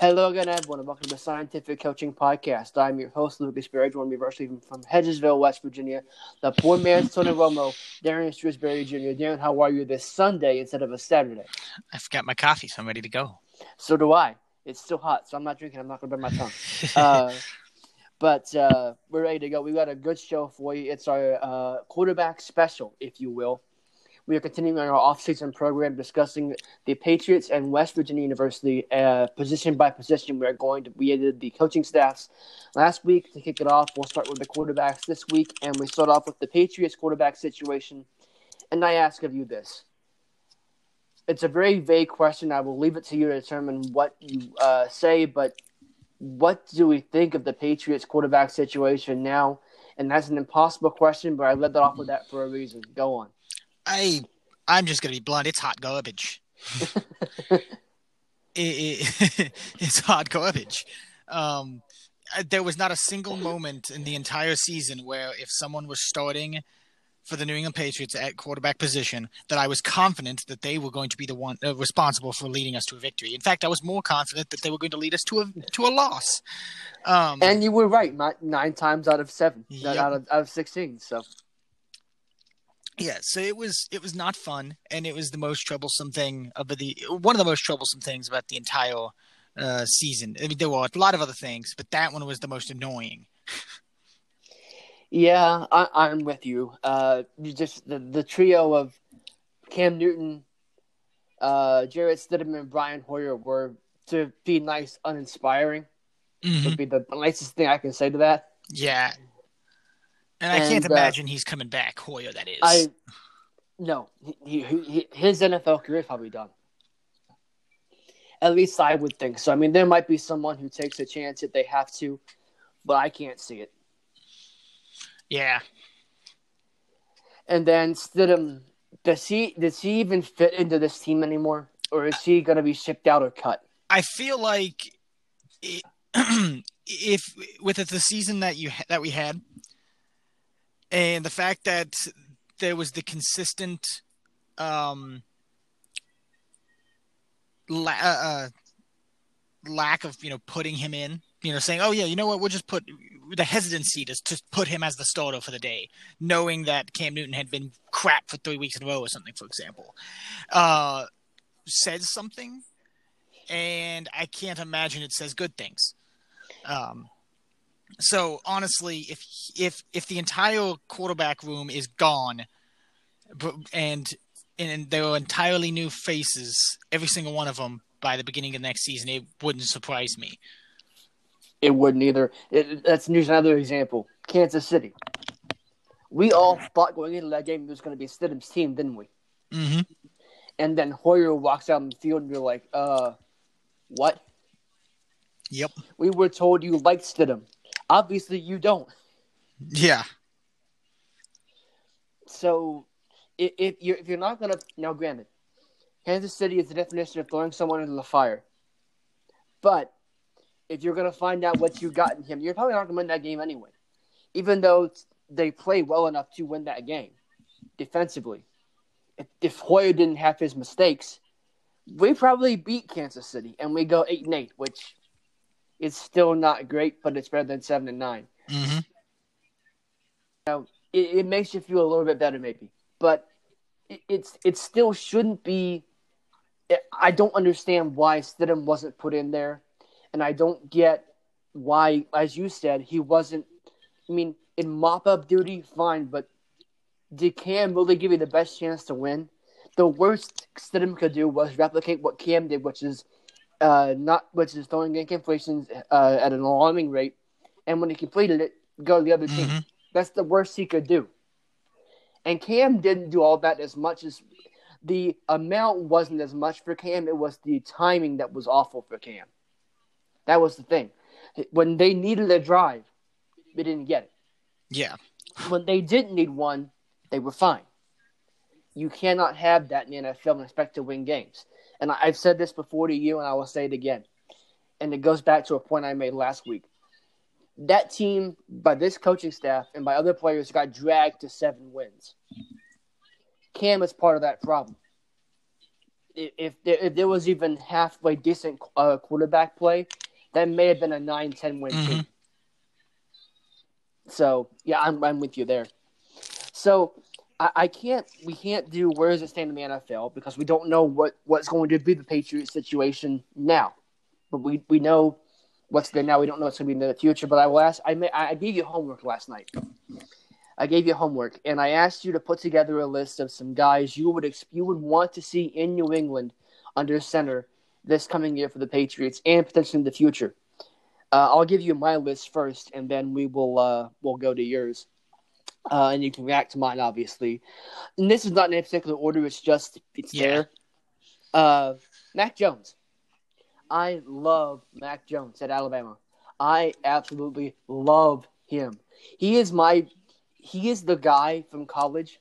Hello again, everyone, and welcome to the Scientific Coaching Podcast. I'm your host, Lucas Berry, joining me virtually from Hedgesville, West Virginia. The poor man's Tony Romo, Darren Shrewsbury Jr. Darren, how are you this Sunday instead of a Saturday? I've got my coffee, so I'm ready to go. So do I. It's still hot, so I'm not drinking. I'm not going to burn my tongue. uh, but uh, we're ready to go. We've got a good show for you. It's our uh, quarterback special, if you will. We are continuing our off-season program discussing the Patriots and West Virginia University uh, position by position. We are going to did the coaching staffs last week to kick it off. We'll start with the quarterbacks this week, and we start off with the Patriots quarterback situation. And I ask of you this: It's a very vague question. I will leave it to you to determine what you uh, say. But what do we think of the Patriots quarterback situation now? And that's an impossible question, but I led that off with that for a reason. Go on. I I'm just gonna be blunt. It's hot garbage. it, it, it's hot garbage. Um, there was not a single moment in the entire season where if someone was starting for the New England Patriots at quarterback position that I was confident that they were going to be the one uh, responsible for leading us to a victory. In fact, I was more confident that they were going to lead us to a to a loss. Um, and you were right, nine times out of seven, yep. out of out of sixteen. So yeah so it was it was not fun and it was the most troublesome thing of the one of the most troublesome things about the entire uh, season. I mean there were a lot of other things but that one was the most annoying. Yeah I, am with you. Uh you just the, the trio of cam newton uh jarrett stidham and brian hoyer were to be nice uninspiring. Mm-hmm. would be the nicest thing i can say to that. Yeah and I can't uh, imagine he's coming back, Hoyer. That is. I no, he, he, his NFL career is probably done. At least I would think so. I mean, there might be someone who takes a chance if they have to, but I can't see it. Yeah. And then Stidham, does he does he even fit into this team anymore, or is he going to be shipped out or cut? I feel like it, if with the season that you that we had, and the fact that there was the consistent um, la- uh, uh, lack of you know putting him in you know saying oh yeah you know what? We'll just put the hesitancy to, to put him as the starter for the day knowing that cam newton had been crap for three weeks in a row or something for example uh says something and i can't imagine it says good things. Um so honestly, if if if the entire quarterback room is gone, and and there are entirely new faces, every single one of them by the beginning of next season, it wouldn't surprise me. It wouldn't either. It, that's use another example. Kansas City. We all thought going into that game it was going to be Stidham's team, didn't we? Mm-hmm. And then Hoyer walks out on the field, and you're like, "Uh, what?" Yep. We were told you liked Stidham. Obviously, you don't. Yeah. So, if, if you're if you're not gonna now, granted, Kansas City is the definition of throwing someone into the fire. But if you're gonna find out what you got in him, you're probably not gonna win that game anyway. Even though they play well enough to win that game defensively. If, if Hoyer didn't have his mistakes, we probably beat Kansas City and we go eight and eight, which it's still not great, but it's better than seven and 9 mm-hmm. Know, it, it, makes you feel a little bit better, maybe, but it, it's it still shouldn't be. I don't understand why Stidham wasn't put in there, and I don't get why, as you said, he wasn't. I mean, in mop up duty, fine, but did Cam really give you the best chance to win? The worst Stidham could do was replicate what Cam did, which is uh, not which is throwing incompletions uh, at an alarming rate, and when he completed it, go to the other team. Mm-hmm. That's the worst he could do. And Cam didn't do all that as much as the amount wasn't as much for Cam. It was the timing that was awful for Cam. That was the thing. When they needed a drive, they didn't get it. Yeah. When they didn't need one, they were fine. You cannot have that in the NFL and expect to win games and I've said this before to you, and I will say it again. And it goes back to a point I made last week. That team, by this coaching staff and by other players, got dragged to seven wins. Cam is part of that problem. if there, if there was even halfway decent uh, quarterback play, that may have been a 9-10 win Mhm. team. So yeah, I'm I'm with you there. So I, I can't we can't do where does it stand in the NFL because we don't know what, what's going to be the Patriots situation now. But we, we know what's there now. We don't know what's going to be in the future. But I will ask. I may, I gave you homework last night. I gave you homework, and I asked you to put together a list of some guys you would you would want to see in New England under center this coming year for the Patriots and potentially in the future. Uh, I'll give you my list first, and then we will uh, we'll go to yours, uh, and you can react to mine, obviously. And this is not in any particular order; it's just it's Yeah. there. Uh, Mac Jones. I love Mac Jones at Alabama. I absolutely love him. He is my he is the guy from college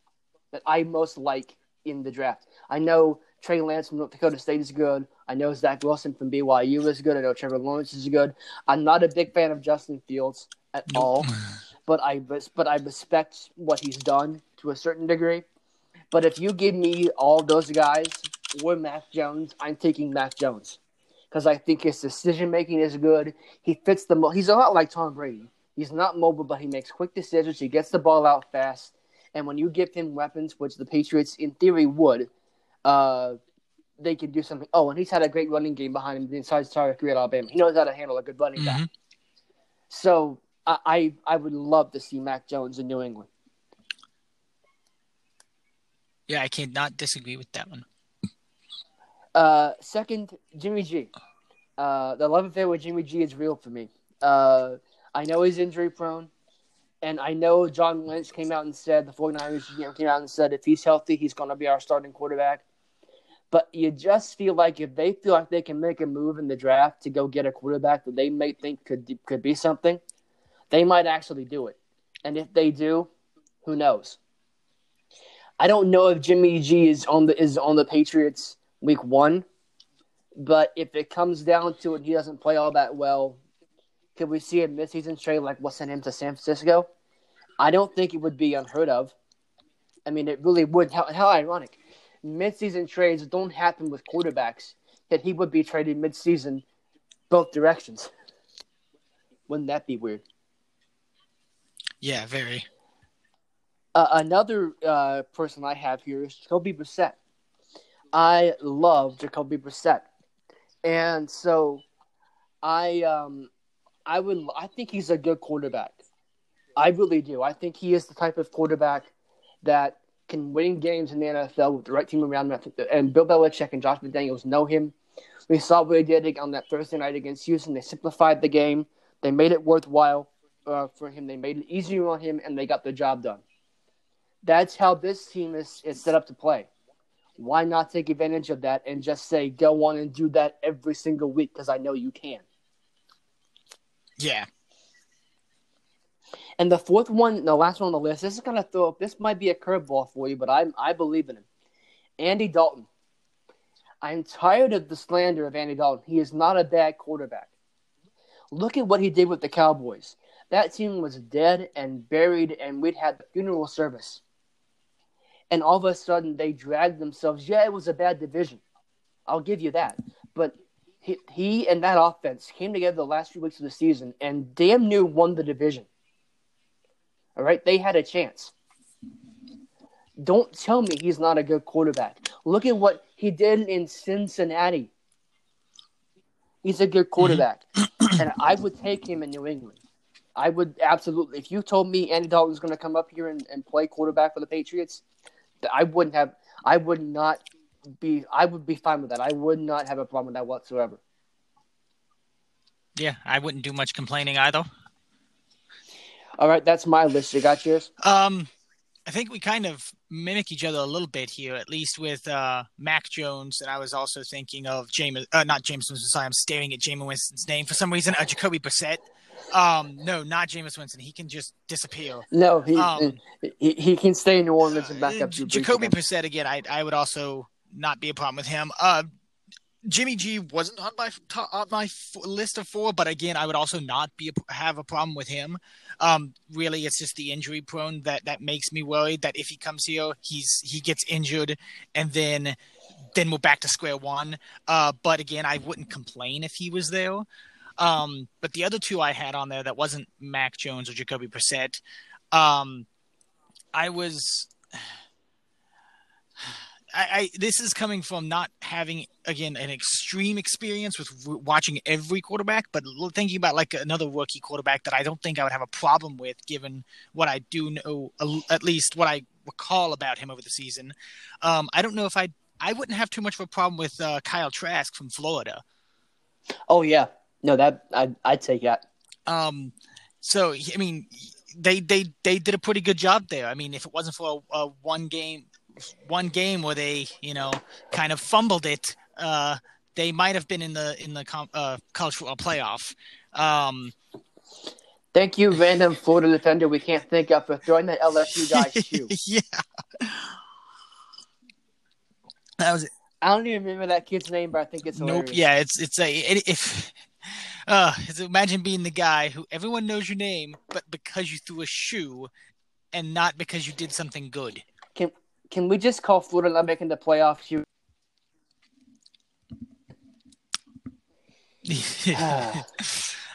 that I most like in the draft. I know Trey Lance from North Dakota State is good. I know Zach Wilson from BYU is good. I know Trevor Lawrence is good. I'm not a big fan of Justin Fields at all, but I but I respect what he's done to a certain degree. But if you give me all those guys or Mac Jones, I'm taking Mac Jones because I think his decision making is good. He fits the. Mo- he's a lot like Tom Brady. He's not mobile, but he makes quick decisions. He gets the ball out fast, and when you give him weapons, which the Patriots in theory would, uh, they can do something. Oh, and he's had a great running game behind him the entire career at Alabama. He knows how to handle a good running back. Mhm. So I, I I would love to see Mac Jones in New England. Yeah, I cannot disagree with that one. Uh, second, Jimmy G. Uh, the love affair with Jimmy G is real for me. Uh, I know he's injury prone, and I know John Lynch came out and said, the 49ers GM came out and said, if he's healthy, he's going to be our starting quarterback. But you just feel like if they feel like they can make a move in the draft to go get a quarterback that they may think could could be something, they might actually do it. And if they do, who knows? I don't know if Jimmy G is on the is on the Patriots week one, but if it comes down to it, he doesn't play all that well. Could we see a midseason trade like what sent him to San Francisco? I don't think it would be unheard of. I mean, it really would. How, how ironic. Midseason trades don't happen with quarterbacks, that he would be traded midseason both directions. Wouldn't that be weird? Yeah, very. Uh, another uh, person I have here is Jacoby Brissett. I love Jacoby Brissett, and so I um I would I think he's a good quarterback. I really do. I think he is the type of quarterback that can win games in the NFL with the right team around him. And Bill Belichick and Josh McDaniels know him. We saw what they did on that Thursday night against Houston. They simplified the game. They made it worthwhile uh, for him. They made it easier on him, and they got the job done. That's how this team is, is set up to play. Why not take advantage of that and just say, go on and do that every single week because I know you can. Yeah. And the fourth one, the last one on the list, this is gonna throw up. This might be a curveball for you, but I I believe in him. Andy Dalton. I'm tired of the slander of Andy Dalton. He is not a bad quarterback. Look at what he did with the Cowboys. That team was dead and buried, and we'd had the funeral service. And all of a sudden, they dragged themselves. Yeah, it was a bad division. I'll give you that. But he, he and that offense came together the last few weeks of the season and damn near won the division. All right, they had a chance. Don't tell me he's not a good quarterback. Look at what he did in Cincinnati. He's a good quarterback, mm-hmm. and I would take him in New England. I would absolutely. If you told me Andy Dalton's going to come up here and, and play quarterback for the Patriots, I wouldn't have. I would not be. I would be fine with that. I would not have a problem with that whatsoever. Yeah, I wouldn't do much complaining either. All right, that's my list. You got yours? Um, I think we kind of mimic each other a little bit here, at least with uh, Mac Jones. And I was also thinking of James, uh, not James Winston. Sorry, I'm staring at Jameis Winston's name for some reason. Uh, Jacoby Brissett. Um, no, not Jameis Winston. He can just disappear. No, he Um, he, he can stay in New Orleans and back Uh, up. Drew Jacoby. Brissett again. I I would also not be a problem with him. Uh, Jimmy G wasn't on my on my list of four, but again, I would also not be a, have a problem with him. Um, really, it's just the injury prone that that makes me worried that if he comes here, he's he gets injured, and then then we're back to square one. Uh, but again, I wouldn't complain if he was there. Um, but the other two I had on there that wasn't Mac Jones or Jacoby Brissett, um, I was. I, I, this is coming from not having again an extreme experience with watching every quarterback, but thinking about like another rookie quarterback that I don't think I would have a problem with, given what I do know, at least what I recall about him over the season. Um, I don't know if I I wouldn't have too much of a problem with uh, Kyle Trask from Florida. Oh yeah, no, that I I'd take that. Um, so I mean, they they they did a pretty good job there. I mean, if it wasn't for a, a one game one game where they you know kind of fumbled it, uh, they might have been in the in the uh, college football playoff. Um, Thank you, random Florida defender we can't think of for throwing that LSU guy shoe. yeah. That was I don't even remember that kid's name, but I think it's hilarious. nope. Yeah, it's it's a if uh imagine being the guy who everyone knows your name, but because you threw a shoe, and not because you did something good. Can can we just call Florida not making the playoffs? You.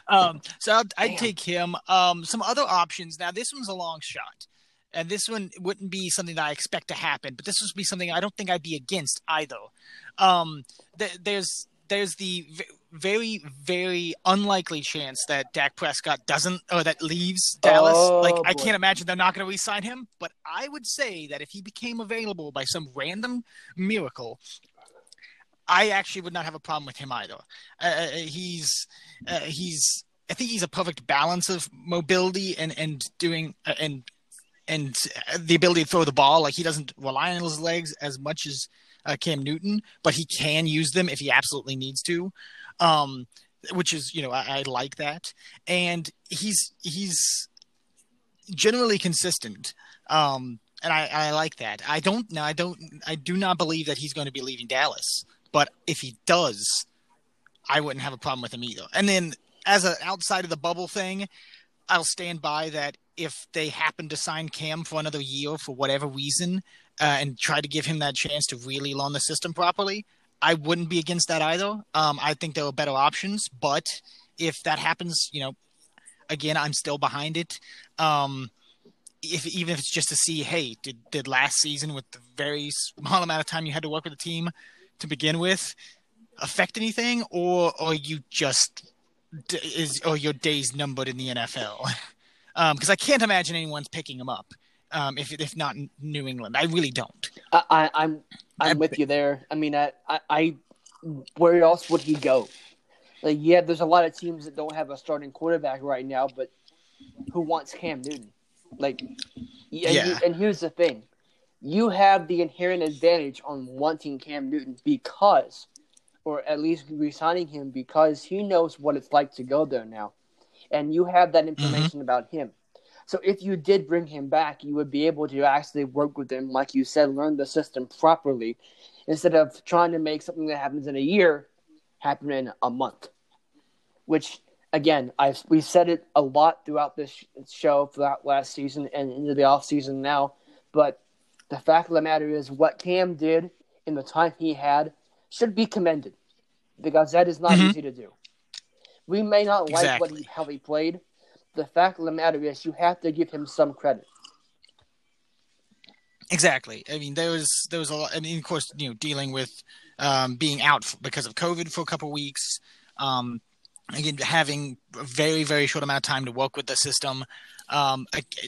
um, so I'd, I'd take him. Um, some other options. Now this one's a long shot and this one wouldn't be something that I expect to happen, but this would be something I don't think I'd be against either. Um, th- there's there's the v- very very unlikely chance that Dak Prescott doesn't or that leaves Dallas. Oh, like boy. I can't imagine they're not going to re-sign him, but I would say that if he became available by some random miracle, I actually would not have a problem with him either. Uh, uh he's uh, he's I think he's a perfect balance of mobility and and doing uh, and and the ability to throw the ball. Like he doesn't rely on his legs as much as uh, Cam Newton, but he can use them if he absolutely needs to. Um, which is, you know, I, I like that, and he's he's generally consistent. Um, and I, I like that. I don't now. I don't. I do not believe that he's going to be leaving Dallas. But if he does, I wouldn't have a problem with him either. And then as an outside of the bubble thing, I'll stand by that if they happen to sign Cam for another year for whatever reason uh, and try to give him that chance to really learn the system properly, I wouldn't be against that either. Um, I think there are better options, but if that happens, you know, again, I'm still behind it. Um, if even if it's just to see, hey, did did last season with the very small amount of time you had to work with the team to begin with affect anything, or or you just is or your days numbered in the NFL? because um, I can't imagine anyone's picking him up. Um, if if not New England, I really don't. I, I, I'm I'm with you there. I mean, I, I, I where else would he go? Like, yeah, there's a lot of teams that don't have a starting quarterback right now, but who wants Cam Newton? Like, and, yeah. and here's the thing: you have the inherent advantage on wanting Cam Newton because, or at least resigning him because he knows what it's like to go there now and you have that mm-hmm. information mm-hmm. about him. So if you did bring him back, you would be able to actually work with him, like you said, learn the system properly, instead of trying to make something that happens in a year happen in a month. Which again, I've we said it a lot throughout this show, throughout last season and into the off season now. But the fact of the matter is, what Cam did in the time he had should be commended, because that is not mm-hmm. easy to do. We may not exactly. like what he, how he played. The fact of the matter is, you have to give him some credit. Exactly. I mean, there was there was a lot. I mean, of course, you know, dealing with um, being out because of COVID for a couple of weeks. Um, again, having a very very short amount of time to work with the system. Um,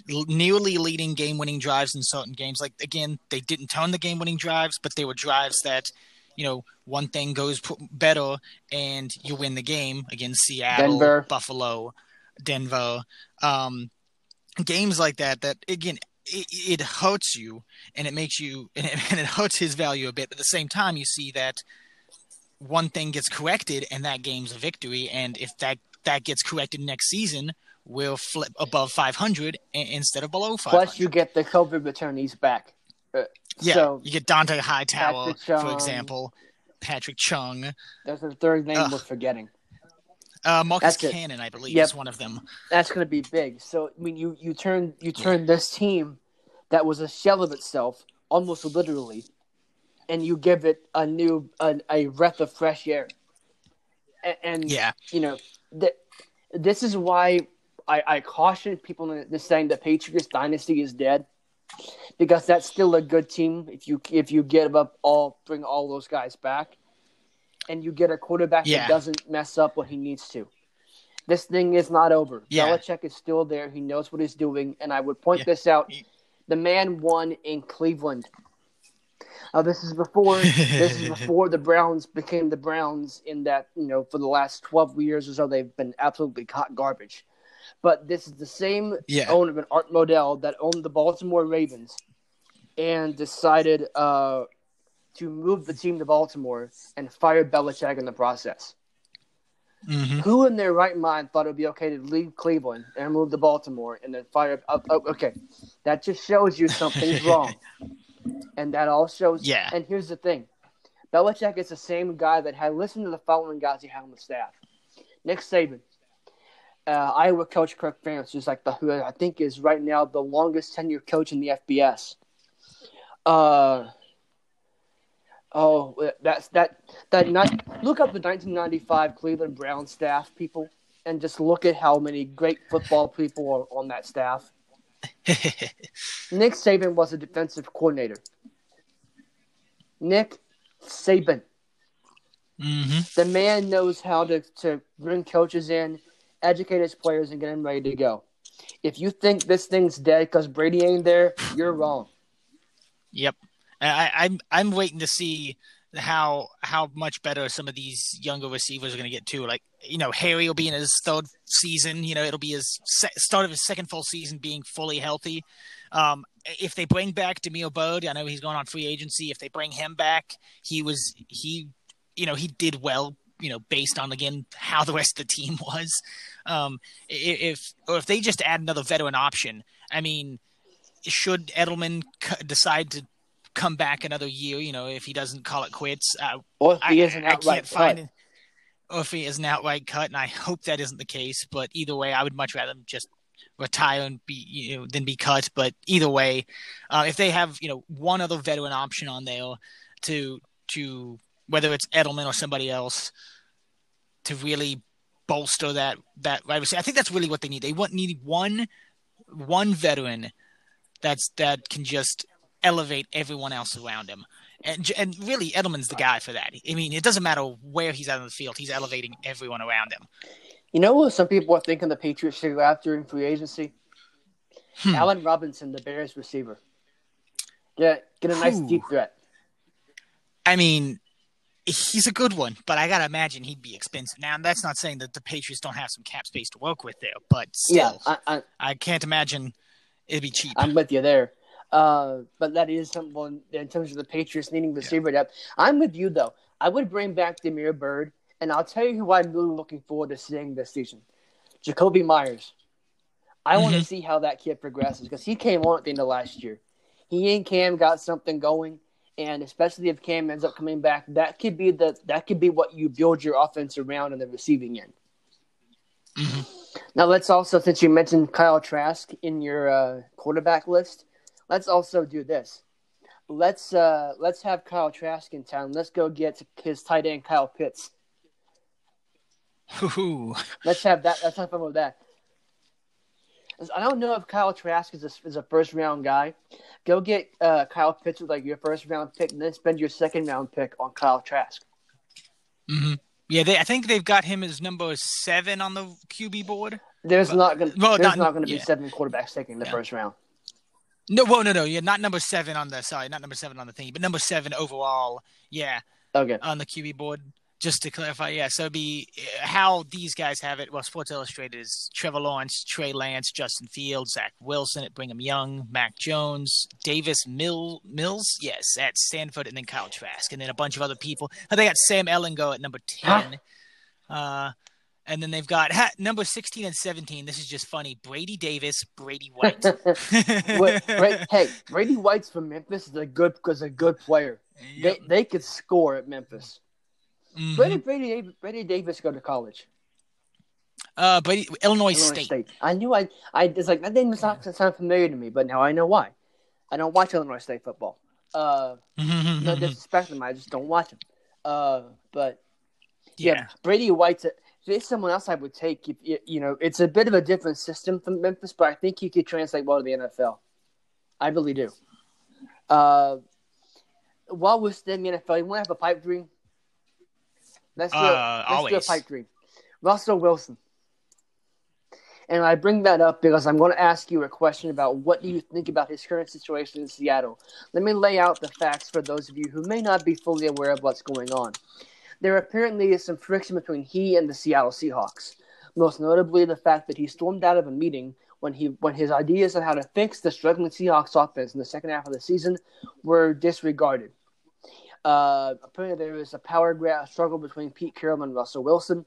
nearly leading game-winning drives in certain games. Like again, they didn't turn the game-winning drives, but they were drives that you know, one thing goes better and you win the game against Seattle, Denver. Buffalo, Denver. Um, games like that, that again, it, it, hurts you and it makes you, and it, and it hurts his value a bit. But at the same time, you see that one thing gets corrected and that game's a victory. And if that, that gets corrected next season, we'll flip above 500 instead of below 500. Plus, you get the COVID returnees back. Uh, yeah, so, you get Dont'a Hightower, for example, Patrick Chung. That's a third name Ugh. we're forgetting. Uh, Marcus That's Cannon, it. I believe, yep. is one of them. That's going to be big. So, I mean, you you turn you turn yeah. this team that was a shell of itself, almost literally, and you give it a new a, a breath of fresh air. And, and Yeah. you know that this is why I, I caution people in saying the Patriots dynasty is dead because that's still a good team if you if you get up all bring all those guys back and you get a quarterback Yeah. that doesn't mess up when he needs to. This thing is not over. Yeah. Belichick is still there. He knows what he's doing, and I would point Yeah. this out: the man won in Cleveland. Uh, this is before this is before the Browns became the Browns. In that you know, for the last twelve years or so, they've been absolutely hot garbage. But this is the same Yeah. owner of an Art Modell that owned the Baltimore Ravens, and decided uh, to move the team to Baltimore and fire Belichick in the process. Mhm. Who in their right mind thought it would be okay to leave Cleveland and move to Baltimore and then fire? Oh, oh, okay, that just shows you something's wrong, and that all shows. Yeah. And here's the thing: Belichick is the same guy that had listened to the following guys he had on the staff: Nick Saban, uh, Iowa coach Kirk Ferentz, who's like the who I think is right now the longest tenured coach in the FBS. Uh, oh, that's that that night. Look up the 1995 Cleveland Brown staff people, and just look at how many great football people are on that staff. Nick Saban was a defensive coordinator. Nick Saban. hmm The man knows how to, to bring coaches in, educate his players, and get them ready to go. If you think this thing's dead because Brady ain't there, you're wrong. Yep. I, I'm I'm waiting to see how how much better some of these younger receivers are going to get too. Like you know, Harry will be in his third season. You know, it'll be his se- start of his second full season being fully healthy. Um, if they bring back Damiere Byrd, I know he's going on free agency. If they bring him back, he was he, you know, he did well. You know, based on again how the rest of the team was. Um, if or if they just add another veteran option, I mean, should Edelman decide to come back another year, you know, if he doesn't call it quits, uh, Or if I, he isn't I outright can't find cut. it. Or if he is an outright cut, and I hope that isn't the case. But either way, I would much rather just retire and be you know than be cut. But either way, uh, if they have you know one other veteran option on there to to whether it's Edelman or somebody else to really bolster that that I think that's really what they need. They want need one one veteran that's that can just elevate everyone else around him. And, and really, Edelman's the guy for that. I mean, it doesn't matter where he's out on the field; he's elevating everyone around him. You know what some people are thinking the Patriots should go after in free agency? Hmm. Allen Robinson, the Bears receiver. Get get a nice Ooh. deep threat. I mean, he's a good one, but I gotta imagine he'd be expensive. Now, that's not saying that the Patriots don't have some cap space to work with there, but Yeah, still, I, I, I can't imagine it'd be cheap. I'm with you there. Uh, but that is something in terms of the Patriots needing receiver depth. I'm with you though. I would bring back Damiere Byrd, and I'll tell you who I'm really looking forward to seeing this season: Jakobi Meyers. I want to see how that kid progresses because he came on at the end of last year. He and Cam got something going, and especially if Cam ends up coming back, that could be the that could be what you build your offense around in the receiving end. Mhm. Now let's also, since you mentioned Kyle Trask in your uh, quarterback list, let's also do this. Let's uh, let's have Kyle Trask in town. Let's go get his tight end Kyle Pitts. Ooh. Let's have that. Let's have fun with that. I don't know if Kyle Trask is a, is a first round guy. Go get uh, Kyle Pitts with like your first round pick, and then spend your second round pick on Kyle Trask. hmm Yeah, they. I think they've got him as number seven on the QB board. There's But- not gonna well, there's not- not, gonna be yeah. seven quarterbacks taken in the Yeah. first round. No, well, no, no, yeah, not number seven on the sorry, not number seven on the thing, but number seven overall. Yeah, Okay. on the QB board. Just to clarify, yeah, so it'd be uh, how these guys have it. Well, Sports Illustrated is Trevor Lawrence, Trey Lance, Justin Fields, Zach Wilson at Brigham Young, Mac Jones, Davis Mill, Mills, yes, at Stanford, and then Kyle Trask, and then a bunch of other people. Oh, they got Sam Ehlinger at number ten, uh, and then they've got ha, number sixteen and seventeen. This is just funny. Brady Davis, Brady White. Wait, Bra- hey, Brady White's from Memphis is a good is a good player. Yep. They they could score at Memphis. Mhm. did Brady Brady Davis go to college. Uh, Brady, Illinois, Illinois State. State. I knew I I it's like that name does not sound familiar to me, but now I know why. I don't watch Illinois State football. Uh, no disrespect him, I just don't watch them. Uh, but yeah, yeah. Brady White's. A, there's someone else I would take. If you, you know, it's a bit of a different system from Memphis, but I think he could translate well to the NFL. I really do. Uh, while we're still in the NFL, you want to have a pipe dream? Let's do, Uh, let's do a pipe dream. Russell Wilson. And I bring that up because I'm going to ask you a question about what do you think about his current situation in Seattle. Let me lay out the facts for those of you who may not be fully aware of what's going on. There apparently is some friction between he and the Seattle Seahawks. Most notably, the fact that he stormed out of a meeting when he when his ideas on how to fix the struggling Seahawks offense in the second half of the season were disregarded. Uh, apparently, there was a power grab struggle between Pete Carroll and Russell Wilson.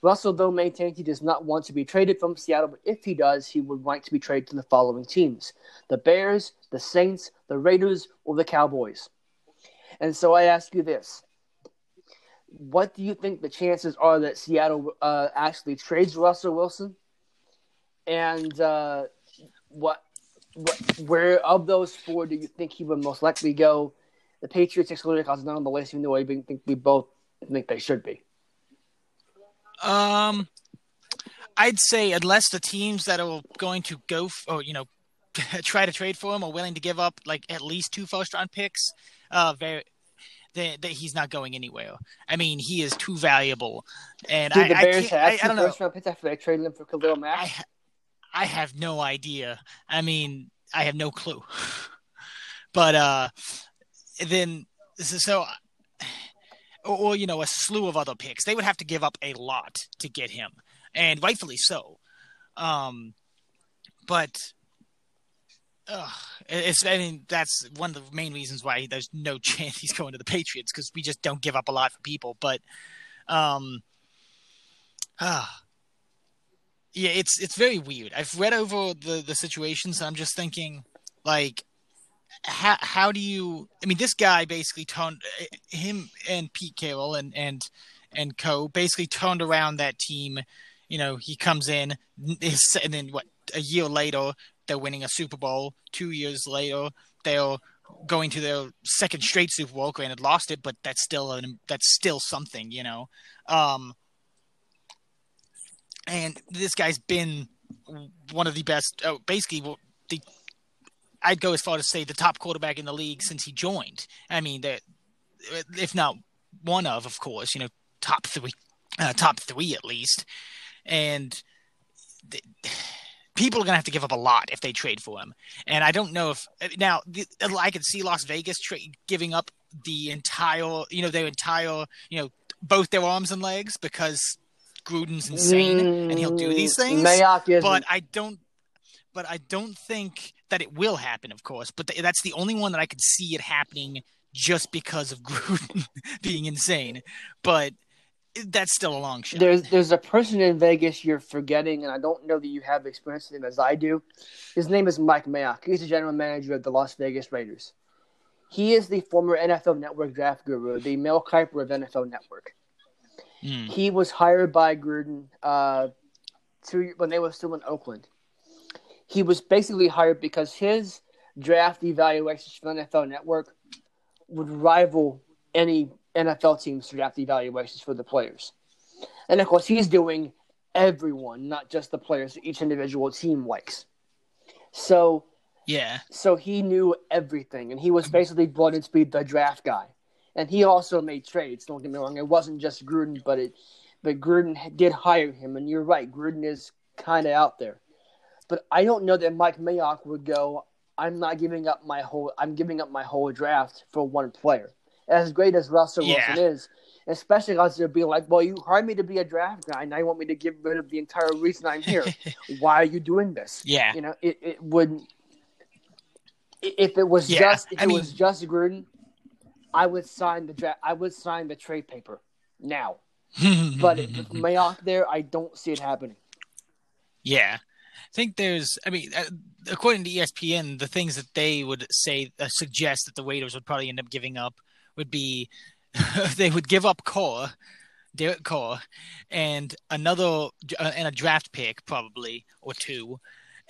Russell, though, maintains he does not want to be traded from Seattle, but if he does, he would like to be traded to the following teams the Bears, the Saints, the Raiders, or the Cowboys. And so I ask you this What do you think the chances are that Seattle uh, actually trades Russell Wilson? And uh, what, what, where of those four do you think he would most likely go? The Patriots excluded because not on the list, even though I think we both think they should be. Um, I'd say unless the teams that are going to go f- or you know try to trade for him are willing to give up like at least two first round picks, uh, very. That he's not going anywhere. I mean, he is too valuable, and Did I, the I, Bears have I, I don't know. first round picks after they traded him for Khalil Mack? I, I have no idea. I mean, I have no clue. but uh, then so, so or, or you know a slew of other picks. They would have to give up a lot to get him, and rightfully so. Um, but uh, it's I mean that's one of the main reasons why there's no chance he's going to the Patriots because we just don't give up a lot for people. But um, ah. Yeah, it's it's very weird. I've read over the the situations. I'm just thinking, like, how how do you? I mean, this guy basically turned him and Pete Carroll and and and Co. basically turned around that team. You know, he comes in, and then what? A year later, they're winning a Super Bowl. Two years later, they're going to their second straight Super Bowl. Granted, lost it, but that's still an, that's still something. You know. Um, and this guy's been one of the best. Oh, basically, the I'd go as far to say the top quarterback in the league since he joined. I mean, that if not one of, of course, you know, top three, uh, top three at least. And the, people are gonna have to give up a lot if they trade for him. And I don't know if now the, I could see Las Vegas tra- giving up the entire, you know, their entire, you know, both their arms and legs because Gruden's insane and he'll do these mm, things. Mayock is But I don't. But I don't think that it will happen. Of course, but th- that's the only one that I could see it happening just because of Gruden being insane. But that's still a long shot. There's there's a person in Vegas you're forgetting, and I don't know that you have experience with him as I do. His name is Mike Mayock. He's the general manager of the Las Vegas Raiders. He is the former NFL Network draft guru, the Mel Kiper of NFL Network. Mm. He was hired by Gruden uh, to, when they were still in Oakland. He was basically hired because his draft evaluations for the NFL Network would rival any NFL team's to draft evaluations for the players. And of course, he's doing everyone, not just the players that each individual team likes. So, Yeah. so he knew everything, and he was basically brought in to be the draft guy. And he also made trades. Don't get me wrong; it wasn't just Gruden, but it, but Gruden did hire him. And you're right, Gruden is kind of out there. But I don't know that Mike Mayock would go. I'm not giving up my whole. I'm giving up my whole draft for one player. As great as Russell Yeah. Wilson is, especially because they'll be like, "Well, you hired me to be a draft guy, and now you want me to get rid of the entire reason I'm here. Why are you doing this?" Yeah. You know, it, it wouldn't. If it was Yeah, just if I it mean- was just Gruden, I would sign the draft. I would sign the trade paper now. But if Mayock there, I don't see it happening. Yeah. I think there's, I mean, uh, according to ESPN, the things that they would say, uh, suggest that the Raiders would probably end up giving up would be they would give up Carr, Derek Carr, and another, uh, and a draft pick probably, or two.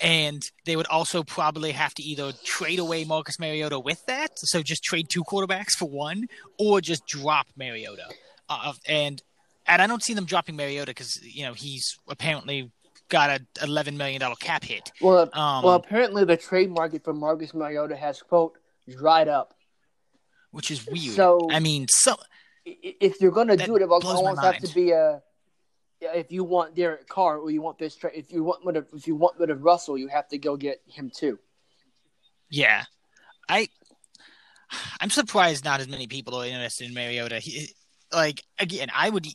and they would also probably have to either trade away Marcus Mariota with that, so just trade two quarterbacks for one, or just drop Mariota. Uh, and and I don't see them dropping Mariota because you know he's apparently got a eleven million dollar cap hit. Well, um, well, apparently the trade market for Marcus Mariota has quote dried up, which is weird. So I mean, so if you're going to do it, it almost have to be a if you want Derek Carr or you want this trade, if you want rid of if you want rid of Russell, you have to go get him too. Yeah, I I'm surprised not as many people are interested in Mariota. He, like again, I would.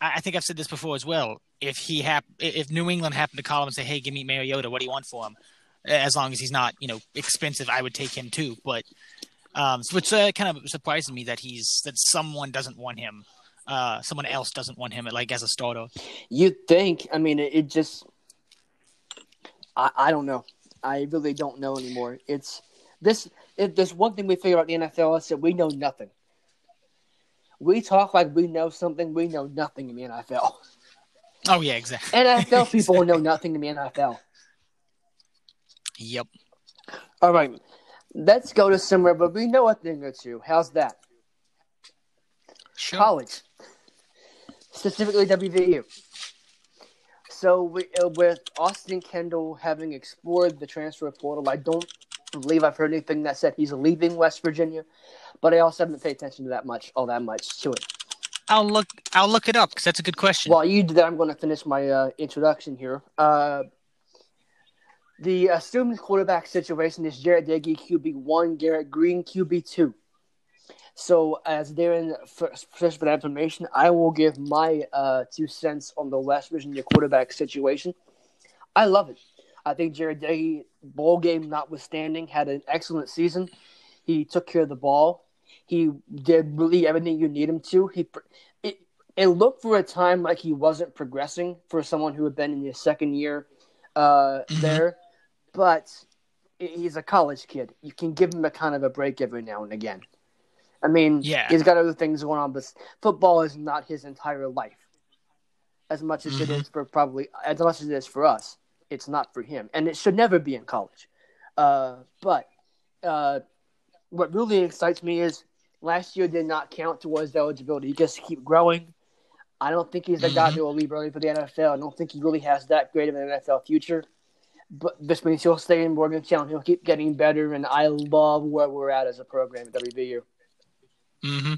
I think I've said this before as well. If he hap- if New England happened to call him and say, "Hey, give me Mariota. What do you want for him?" As long as he's not, you know, expensive, I would take him too. But um, so it's uh, kind of surprising me that he's that someone doesn't want him uh, someone else doesn't want him like as a starter. You'd think? I mean, it, it just. I, I don't know. I really don't know anymore. It's this. If there's one thing we figure out in the NFL is that we know nothing. We talk like we know something. We know nothing in the NFL. Oh yeah, exactly. NFL people know nothing in the NFL. Yep. All right, let's go to somewhere, but we know a thing or two. How's that? Sure. College specifically WVU. So we, uh, with Austin Kendall having explored the transfer portal, I don't believe I've heard anything that said he's leaving West Virginia, but I also haven't paid attention to that much, all that much to it. I'll look. I'll look it up because that's a good question. While you do that, I'm going to finish my uh, introduction here. Uh, the assumed quarterback situation is Jarret Doege QB one, Garrett Green QB two. So, as they're in first for that information, I will give my uh, two cents on the West Virginia quarterback situation. I love it. I think Jarret Doege, bowl game notwithstanding, had an excellent season. He took care of the ball. He did really everything you need him to. He it, it looked for a time like he wasn't progressing for someone who had been in his second year uh, mm-hmm. there, but he's a college kid. You can give him a kind of a break every now and again. I mean, yeah. he's got other things going on, but football is not his entire life. As much as mm-hmm. it is for probably, as much as it is for us, it's not for him, and it should never be in college. Uh, but uh, what really excites me is last year did not count towards the eligibility. He just keep growing. I don't think he's mm-hmm. guy who will leave early for the NFL. I don't think he really has that great of an NFL future. But this means he'll stay in Morgantown. He'll keep getting better, and I love where we're at as a program at WVU. Mm-hmm.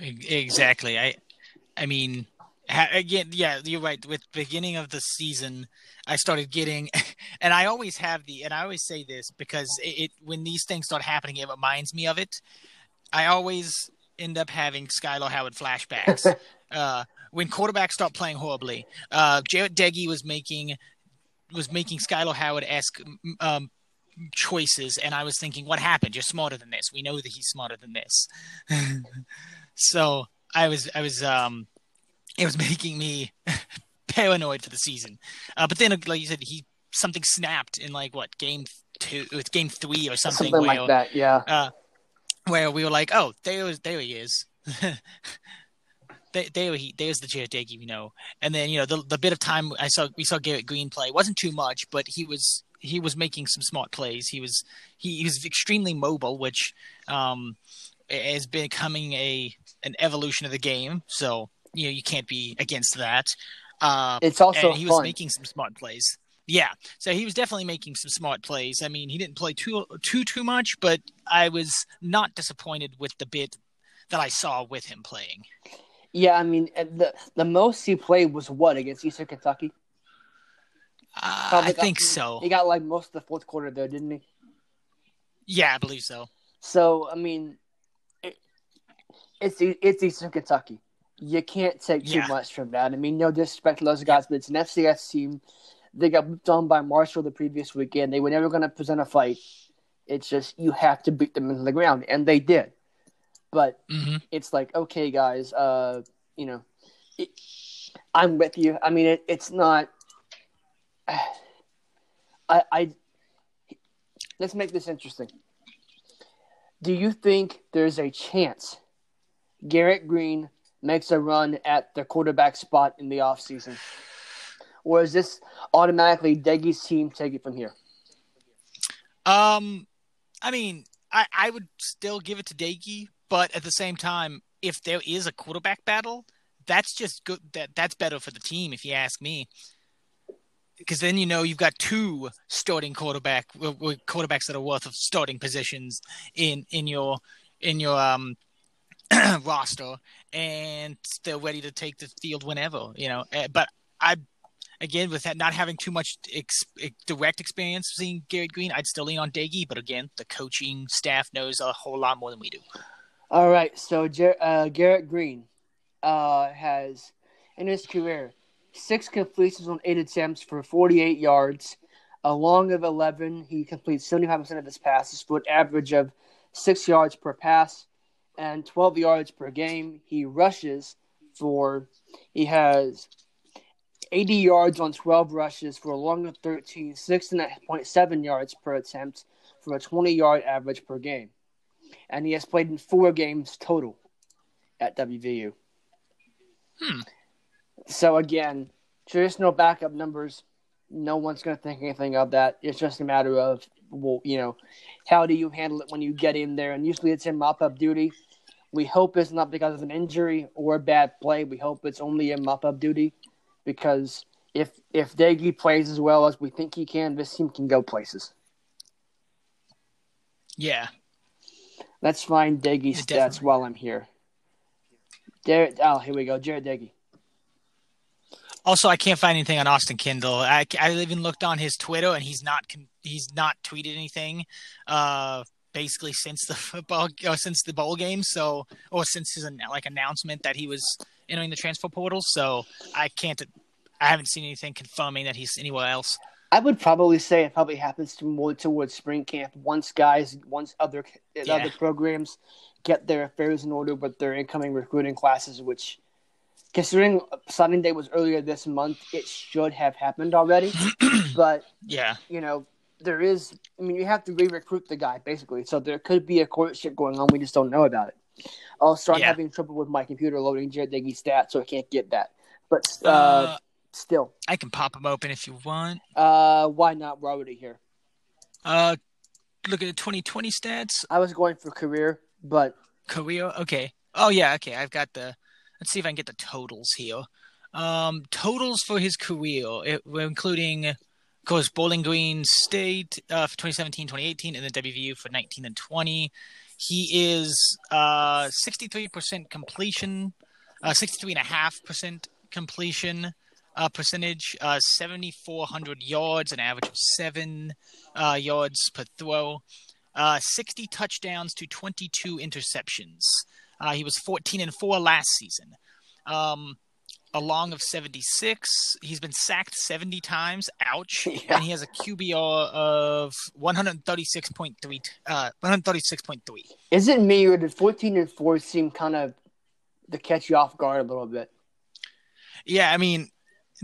Exactly. I, I mean, again, yeah, you're right. With beginning of the season, I started getting, and I always have the, and I always say this because it, it when these things start happening, it reminds me of it. I always end up having Skyler Howard flashbacks. uh, when quarterbacks start playing horribly, uh, Jarret Doege was making was making Skyler Howard esque um, choices and I was thinking, what happened? You're smarter than this. We know that he's smarter than this. so I was I was um it was making me paranoid for the season. Uh, but then like you said, he something snapped in like what game two with game three or something, something where, like that, yeah. Uh, where we were like, oh, there there he is. There, he there's the Jarret Doege, you know. And then you know the the bit of time I saw we saw Garrett Green play wasn't too much, but he was he was making some smart plays. He was he, he was extremely mobile, which um, has becoming a an evolution of the game. So you know you can't be against that. Uh, it's also he fun. was making some smart plays. Yeah, so he was definitely making some smart plays. I mean, he didn't play too too too much, but I was not disappointed with the bit that I saw with him playing. Yeah, I mean, the the most he played was what against Eastern Kentucky. Uh, I think so. He got like most of the fourth quarter there, didn't he? Yeah, I believe so. So I mean, it, it's it's Eastern Kentucky. You can't take too yeah. much from that. I mean, no disrespect to those guys, but it's an FCS team. They got whipped on by Marshall the previous weekend. They were never going to present a fight. It's just you have to beat them into the ground, and they did. But mm-hmm. it's like, okay, guys, uh, you know, it, I'm with you. I mean, it, it's not I, I let's make this interesting. Do you think there's a chance Garrett green makes a run at the quarterback spot in the offseason? or is this automatically Doege's team take it from here? Um, I mean, I, I would still give it to Doege, but at the same time, if there is a quarterback battle, that's just good. That that's better for the team, if you ask me. Because then you know you've got two starting quarterback quarterbacks that are worth of starting positions in in your in your um roster, and they're ready to take the field whenever you know. Eh, but I again, with that not having too much ex- direct experience seeing Garrett Green, I'd still lean on Doege. But again, the coaching staff knows a whole lot more than we do. All right, so uh, Garrett Greene uh, has in his career six completions on eight attempts for 48 yards, a long of 11. He completes 75% of his passes for an average of six yards per pass and 12 yards per game. He rushes for he has 80 yards on 12 rushes for a long of 13, 6.7 yards per attempt for a 20 yard average per game. And he has played in four games total at WVU. Hmm. So, again, traditional backup numbers, no one's going to think anything of that. It's just a matter of, well, you know, how do you handle it when you get in there? And usually it's in mop up duty. We hope it's not because of an injury or a bad play. We hope it's only in mop up duty because if if Doege plays as well as we think he can, this team can go places. Yeah. Let's find Doege stats while I'm here. Jarret, oh, here we go. Jarret Doege. Also, I can't find anything on Austin Kendall. I, I even looked on his Twitter, and he's not he's not tweeted anything. Uh, basically since the football or since the bowl game, so or since his like announcement that he was entering the transfer portal. So I can't. I haven't seen anything confirming that he's anywhere else. I would probably say it probably happens to more towards spring camp once guys, once other yeah. other programs get their affairs in order with their incoming recruiting classes. Which, considering signing day was earlier this month, it should have happened already. but yeah, you know, there is. I mean, you have to re-recruit the guy basically, so there could be a courtship going on. We just don't know about it. I'll start yeah. having trouble with my computer loading Jarret Doege stats, so I can't get that. But uh, uh, still, I can pop them open if you want. Uh, why not? We're already here. Uh, look at the 2020 stats. I was going for career, but career. Okay. Oh yeah. Okay. I've got the. Let's see if I can get the totals here. Um, totals for his career, it, we're including, of course, Bowling Green State uh, for 2017, 2018, and then WVU for 19 and 20. He is uh, 63% completion, uh, 63.5% completion uh, percentage, uh, 7,400 yards, an average of seven uh, yards per throw, uh, 60 touchdowns to 22 interceptions. Uh, he was 14 and 4 last season. Um, a long of 76. He's been sacked 70 times. Ouch. Yeah. And he has a QBR of 136.3. Uh, 136.3. Is it me or did 14 and 4 seem kind of to catch you off guard a little bit? Yeah, I mean,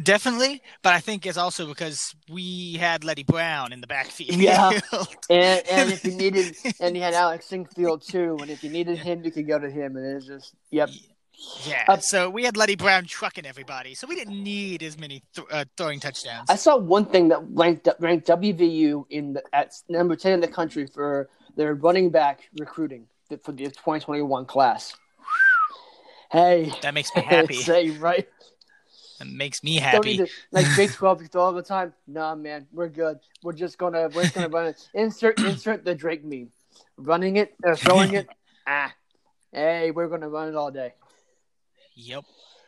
definitely. But I think it's also because we had Leddie Brown in the backfield. Yeah. and, and if you needed, and you had Alec Sinkfield too. And if you needed him, you could go to him. And it's just, yep. Yeah yeah. Uh, so we had Leddie Brown trucking everybody, so we didn't need as many th- uh, throwing touchdowns. I saw one thing that ranked ranked WVU in the, at number ten in the country for their running back recruiting for the 2021 class. Hey, that makes me happy. say right. Makes me happy. To, like Big Twelve used all the time. Nah, man, we're good. We're just gonna we're just gonna run it. Insert insert the Drake meme. Running it, uh, throwing it. ah, hey, we're gonna run it all day. Yep.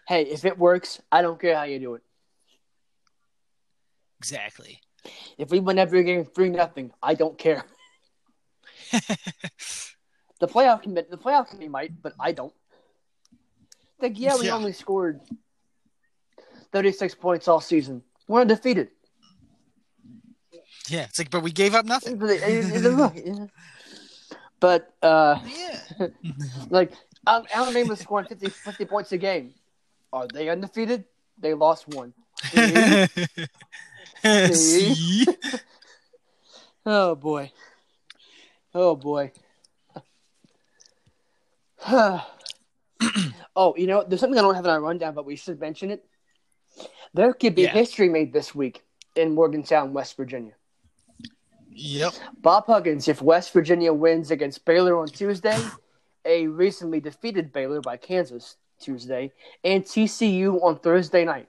Hey, if it works, I don't care how you do it. Exactly. If we win every game three nothing, I don't care. the playoff can the playoff committee might, but I don't. Like, yeah, we yeah. only scored thirty six points all season. We're undefeated. Yeah, it's like, but we gave up nothing. but uh, yeah, like Alabama was scoring 50, 50 points a game. Are they undefeated? They lost one. See? See? oh boy. Oh boy. oh, you know, there's something I don't have in our rundown, but we should mention it. There could be Yeah. history made this week in Morgantown, West Virginia. Yep. Bob Huggins, if West Virginia wins against Baylor on Tuesday, a recently defeated Baylor by Kansas Tuesday, and TCU on Thursday night,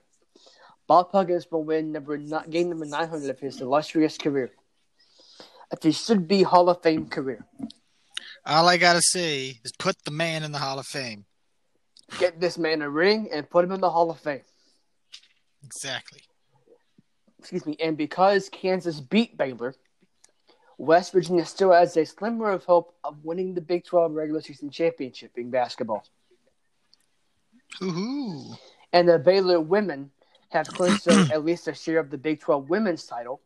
Bob Huggins will win number not game number nine hundred of his illustrious career. It his should be Hall of Fame career. All I gotta say is put the man in the Hall of Fame. Get this man a ring and put him in the Hall of Fame. Exactly. Excuse me. And because Kansas beat Baylor, West Virginia still has a slimmer of hope of winning the Big 12 regular season championship in basketball. Hoo-hoo. and the Baylor women have clinched at least a share of the Big 12 women's title.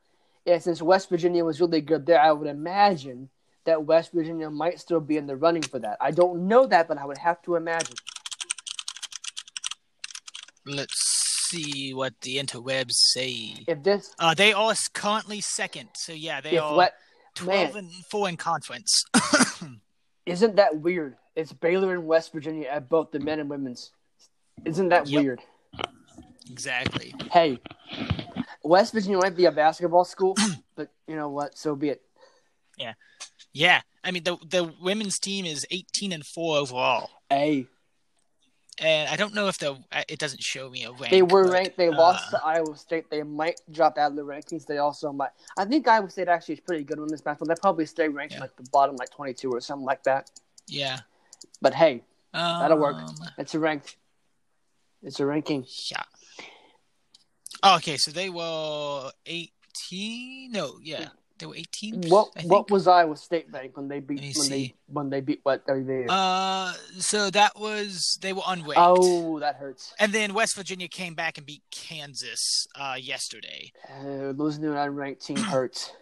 And since West Virginia was really good there, I would imagine that West Virginia might still be in the running for that. I don't know that, but I would have to imagine. Let's see what the interwebs say. If this, Uh, they are currently second, so yeah, they are what, twelve man. and four in conference. isn't that weird? It's Baylor and West Virginia at both the men and women's. Isn't that Yep. weird? exactly. Hey, West Virginia might be a basketball school, but you know what? So be it. Yeah, yeah, I mean the the women's team is eighteen and four overall, Hey, and I don't know if the it doesn't show me a rank. They were but, ranked. They uh, lost to Iowa State. They might drop out of the rankings. They also might. I think Iowa State actually is pretty good on this basketball. They probably stay ranked Yeah. like the bottom, like twenty-two or something like that. Yeah, But hey, um, That'll work. it's a ranked. It's a ranking. Yeah. Oh, okay, so they were eighteen. No, yeah, they were eighteen. What I What was Iowa State ranked when they beat when they when they beat what WVU? Uh, so that was they were unranked. oh, that hurts. And then West Virginia came back and beat Kansas uh, yesterday. Uh, losing to an unranked team hurts.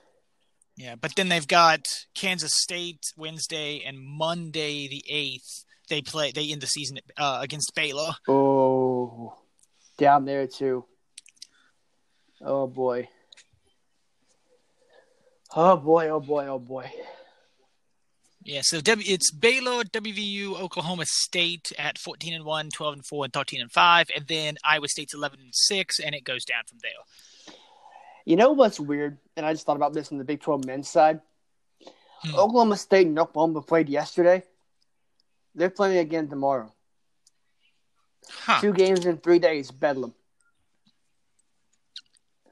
Yeah, but then they've got Kansas State Wednesday and Monday the eighth. They play. They end the season uh, against Baylor. Oh, down there too. Oh boy. Oh boy. Oh boy. Oh boy. Yeah, so w, it's Baylor, WVU, Oklahoma State at 14 and 1, 12 and 4, and 13 and 5, and then Iowa State's 11 and 6, and it goes down from there. You know what's weird? And I just thought about this on the Big 12 men's side. Hmm. Oklahoma State and Oklahoma played yesterday. They're playing again tomorrow. Huh. Two games in three days. Bedlam.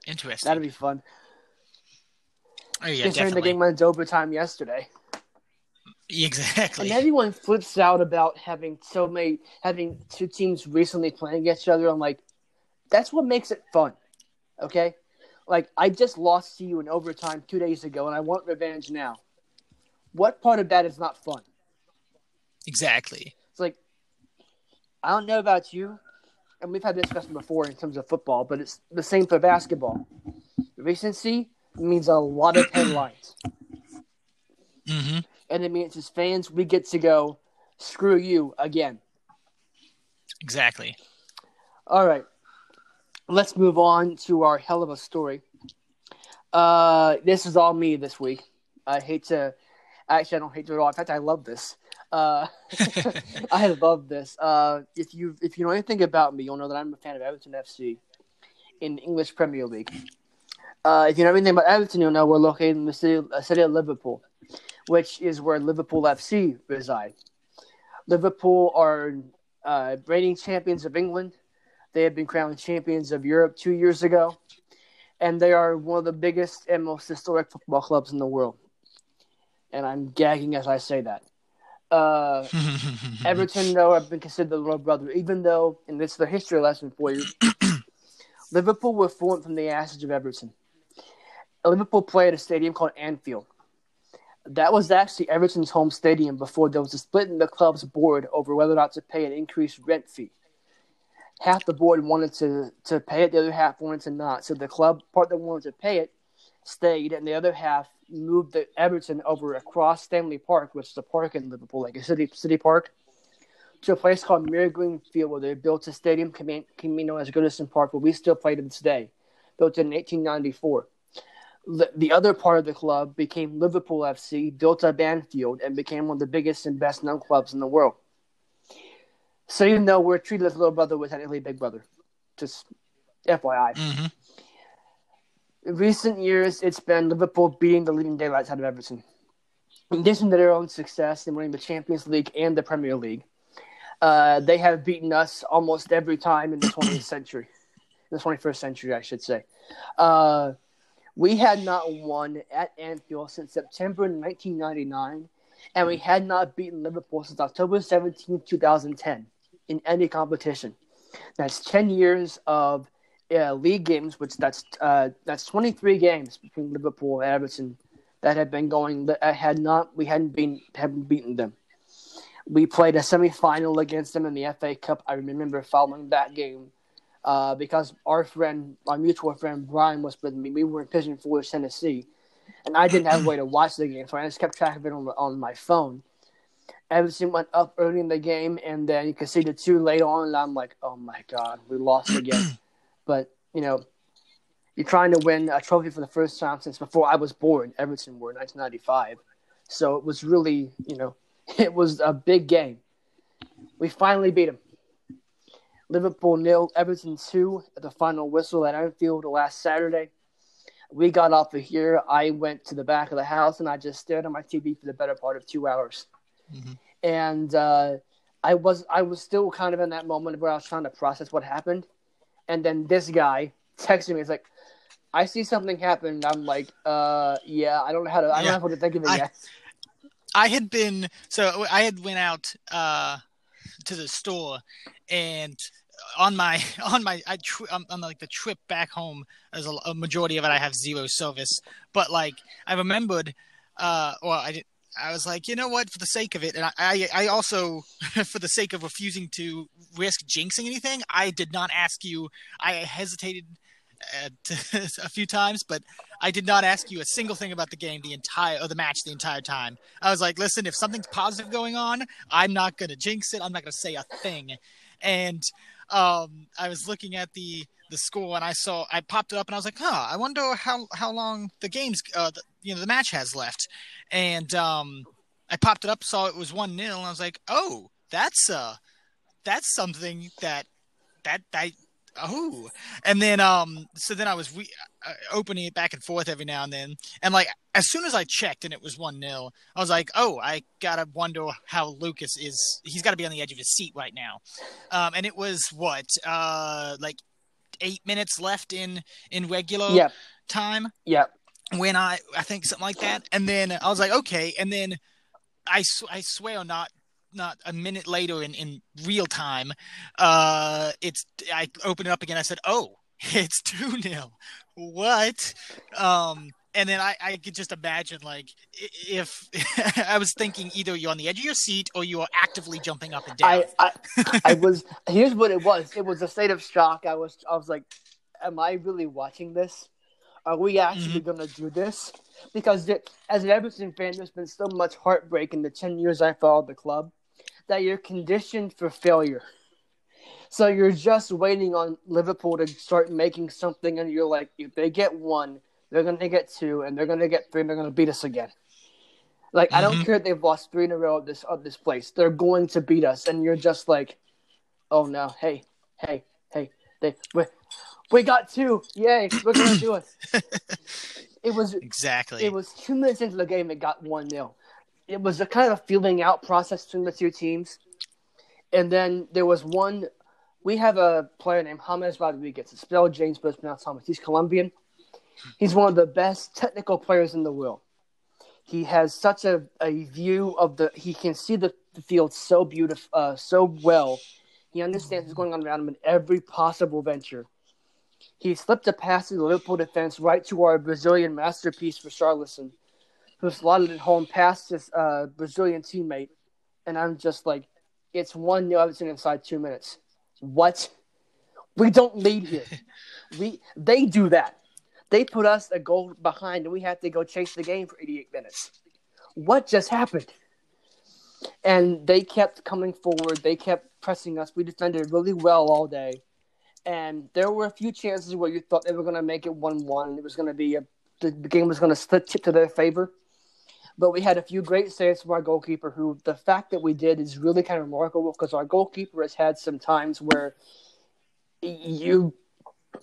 Interesting. That'd be fun. Oh, yeah, Considering the game went overtime yesterday. Exactly. And everyone flips out about having so many, having two teams recently playing against each other. I'm like, that's what makes it fun. Okay? Like, I just lost to you in overtime two days ago, and I want revenge now. What part of that is not fun? Exactly. It's like I don't know about you, and we've had this discussion before in terms of football, but it's the same for basketball. Recency means a lot of headlines, hmm and it means as fans we get to go screw you again. Exactly. All right, let's move on to our hell of a story. Uh, this is all me this week. I hate to, actually, I don't hate to at all. In fact, I love this. Uh, I love this. Uh, if you if you know anything about me, you'll know that I'm a fan of Everton FC in the English Premier League. Uh, if you know anything about Everton, you'll know we're located in the city, uh, city of Liverpool, which is where Liverpool FC reside. Liverpool are uh, reigning champions of England. They have been crowned champions of Europe two years ago, and they are one of the biggest and most historic football clubs in the world. And I'm gagging as I say that. Uh, Everton, though, have been considered the little brother, even though, and this is the history lesson for you, Liverpool were formed from the ashes of Everton. Liverpool played at a stadium called Anfield. That was actually Everton's home stadium before there was a split in the club's board over whether or not to pay an increased rent fee. Half the board wanted to, to pay it, the other half wanted to not. So the club part that wanted to pay it stayed, and the other half moved the Everton over across Stanley Park, which is a park in Liverpool, like a city city park, to a place called Mere Green Field, where they built a stadium commun- community known as Goodison Park, where we still play to this day, built in 1894. The, the other part of the club became Liverpool FC, built at Anfield, and became one of the biggest and best known clubs in the world. So even though we're treated as little brother, we're technically big brother. Just FYI. hmm In recent years, it's been Liverpool beating the leading daylights out of Everton. In addition to their own success in winning the Champions League and the Premier League, uh, they have beaten us almost every time in the 20th century, the 21st century, I should say. Uh, we had not won at Anfield since September 1999, and we had not beaten Liverpool since October 17, 2010, in any competition. That's 10 years of uh, league games, which that's uh, that's 23 games between Liverpool and Everton that had been going that had not we hadn't been haven't beaten them. We played a semi-final against them in the FA Cup. I remember following that game uh, because our friend, our mutual friend Brian, was with me. We were in Pigeon Forge, Tennessee, and I didn't have a way to watch the game, so I just kept track of it on on my phone. Everton went up early in the game, and then you could see the two late on, and I'm like, "Oh my god, we lost again." but you know, you're trying to win a trophy for the first time since before I was born. Everton were in 1995, so it was really, you know, it was a big game. We finally beat them. Liverpool nil, Everton two at the final whistle at Anfield last Saturday. We got off of here. I went to the back of the house and I just stared at my TV for the better part of two hours. Mhm. And uh, I was I was still kind of in that moment where I was trying to process what happened. And then this guy texted me. It's like, I see something happen. I'm like, uh, yeah, I don't know how to. I don't Yeah. know how to think of it I- yet. I had been so I had went out uh, to the store and on my on my I tr- on, on like the trip back home as a, a majority of it I have zero service but like I remembered uh or I did I was like you know what for the sake of it and I I, I also for the sake of refusing to risk jinxing anything I did not ask you I hesitated uh, to, a few times but I did not ask you a single thing about the game the entire or the match the entire time. I was like, listen, if something's positive going on, I'm not gonna jinx it. I'm not gonna say a thing. And um, I was looking at the the school and I saw I popped it up and I was like, huh, I wonder how how long the game's uh, the, you know the match has left. And um, I popped it up, saw it was one 0 and I was like, oh, that's uh that's something that that that oh and then um so then i was re- uh, opening it back and forth every now and then. And like as soon as i checked and it was one nil i was like oh i gotta wonder how lucas is he's gotta be on the edge of his seat right now. Um and it was what uh like eight minutes left in in regular Yeah, time? Yeah. when I I think something like that, and then I was like, okay, and then I sw- I swear not not a minute later in in real time, uh, it's I opened it up again. I said, oh, it's two 0 What? Um. And then I, I could just imagine, like, if I was thinking either you're on the edge of your seat or you are actively jumping up and down. I, I, I was. Here's what it was. It was a state of shock. I was. I was like, "Am I really watching this? Are we actually Mm-hmm. going to do this?" Because the, as an Everton fan, there's been so much heartbreak in the ten years I followed the club that you're conditioned for failure. So you're just waiting on Liverpool to start making something, and you're like, if they get one, they're going to get two, and they're going to get three, and they're going to beat us again. Like I don't Mhm. care if they've lost three in a row of this of this place. They're going to beat us, and you're just like, oh no, hey, hey, hey, they we, we got two, yay, we're gonna do it. It was exactly. it was two minutes into the game, it got one 0 It was a kind of feeling out process between the two teams, and then there was one. We have a player named James Rodriguez. It's spelled James, but it's pronounced James. He's Colombian. He's one of the best technical players in the world. He has such a, a view of the. He can see the, the field so beautiful, uh, so well. He understands what's going on around him in every possible venture. He slipped a pass to the Liverpool defense right to our Brazilian masterpiece Richarlison, who slotted it home past his uh, Brazilian teammate. And I'm just like, it's 1 0 Everton inside two minutes. What? We don't lead here. we They do that. They put us a goal behind, and we have to go chase the game for 88 minutes. What just happened? And they kept coming forward. They kept pressing us. We defended really well all day. And there were a few chances where you thought they were going to make it 1 1. It was going to be a, the, game was going to split tip to their favor. But we had a few great saves from our goalkeeper, who the fact that we did is really kind of remarkable because our goalkeeper has had some times where you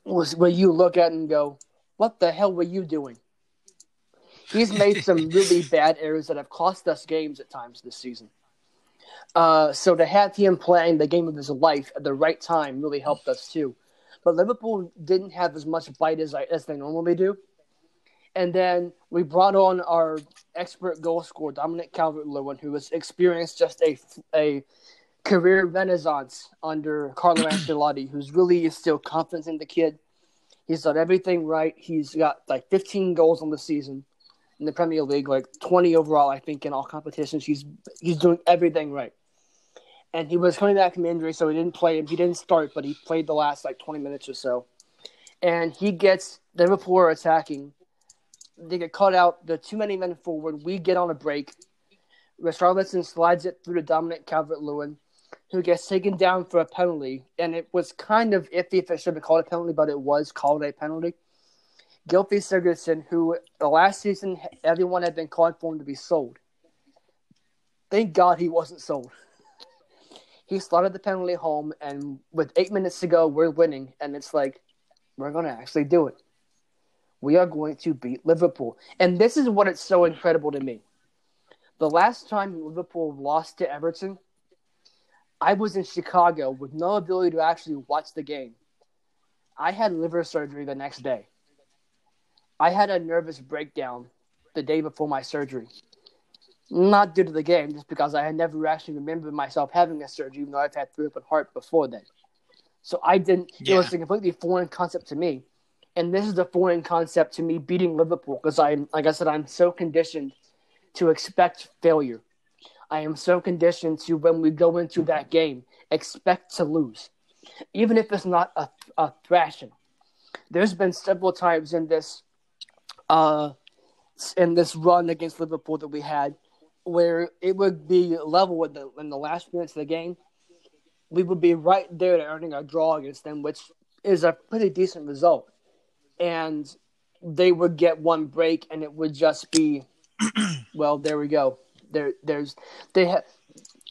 was where you look at and go, "What the hell were you doing?" He's made some really bad errors that have cost us games at times this season. Uh, so to have him playing the game of his life at the right time really helped us too. But Liverpool didn't have as much bite as I, as they normally do. And then we brought on our expert goal scorer, Dominic Calvert-Lewin, who has experienced just a a career renaissance under Carlo Ancelotti, who's really still confidence in the kid. He's done everything right. He's got like 15 goals on the season in the Premier League, like 20 overall, I think, in all competitions. He's he's doing everything right. And he was coming back from injury, so he didn't play. He didn't start, but he played the last like 20 minutes or so. And he gets Liverpool attacking. They get caught out. The too many men forward. We get on a break. Richarlison slides it through to Dominic Calvert-Lewin who gets taken down for a penalty, and it was kind of iffy if it should be called a penalty, but it was called a penalty. Gylfi Sigurdsson, who the last season everyone had been calling for him to be sold. Thank God he wasn't sold. He slotted the penalty home, and with eight minutes to go, we're winning, and it's like we're going to actually do it. We are going to beat Liverpool, and this is what it's so incredible to me. The last time Liverpool lost to Everton, I was in Chicago with no ability to actually watch the game. I had liver surgery the next day. I had a nervous breakdown the day before my surgery. Not due to the game, just because I had never actually remembered myself having a surgery, even though I've had three open heart before then. So I didn't. Yeah. It was a completely foreign concept to me, and this is a foreign concept to me beating Liverpool because I'm, like I said, I'm so conditioned to expect failure. I am so conditioned to when we go into that game, expect to lose, even if it's not a, a thrashing. There's been several times in this, uh, in this run against Liverpool that we had, where it would be level with the in the last minutes of the game. We would be right there to earning a draw against them, which is a pretty decent result. And they would get one break, and it would just be, well, there we go there there's they have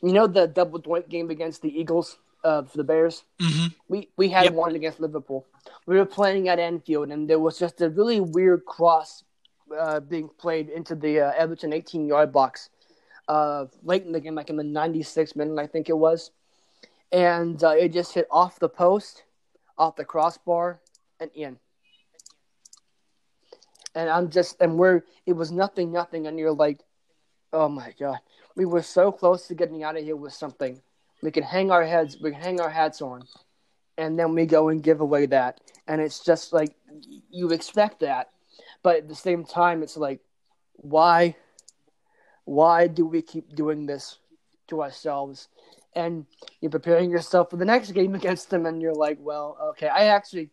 you know the double doink game against the Eagles uh, for the Bears. Mm-hmm. We we had yep. one against Liverpool. We were playing at Anfield, and there was just a really weird cross uh, being played into the uh, Everton 18 yard box uh, late in the game, like in the 96th minute, I think it was, and uh, it just hit off the post, off the crossbar, and in. And I'm just, and we're, it was nothing, nothing, and you're like, Oh my god, we were so close to getting out of here with something. We can hang our heads, we can hang our hats on, and then we go and give away that, and it's just like you expect that, but at the same time, it's like, why, why do we keep doing this to ourselves? And you're preparing yourself for the next game against them, and you're like, well, okay. I actually,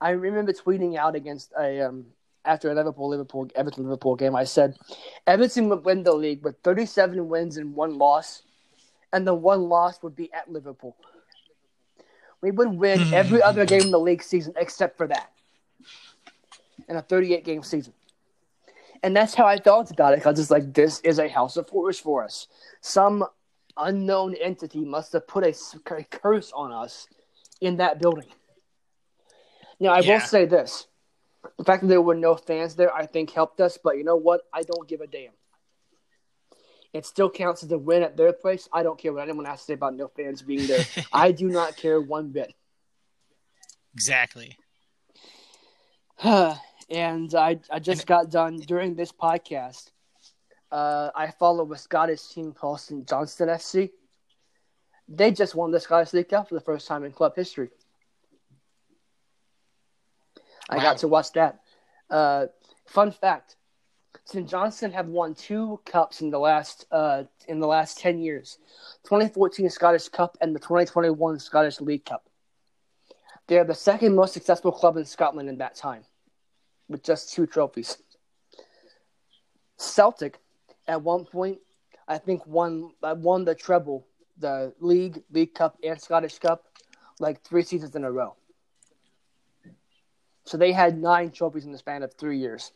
I remember tweeting out against a um, after a Liverpool Liverpool Everton Liverpool game, I said Everton would win the league with 37 wins and one loss, and the one loss would be at Liverpool. We would win hmm. every other game in the league season except for that, in a 38 game season. And that's how I felt about it because it's like this is a house of horrors for us. Some unknown entity must have put a curse on us in that building. Now, I yeah. will say this the fact that there were no fans there, I think, helped us. But you know what? I don't give a damn. It still counts as a win at their place. I don't care what anyone has to say about no fans being there. I do not care one bit. Exactly. and I, I just got done during this podcast. Uh, I follow a Scottish team called St Johnstone FC. They just won the Scottish League Cup for the first time in club history. I wow. got to watch that. Uh, fun fact: St. Johnstone have won two cups in the last uh, in the last ten years: 2014 Scottish Cup and the 2021 Scottish League Cup. They are the second most successful club in Scotland in that time, with just two trophies. Celtic, at one point, I think won uh, won the treble, the league, League Cup, and Scottish Cup, like three seasons in a row. So they had nine trophies in the span of three years.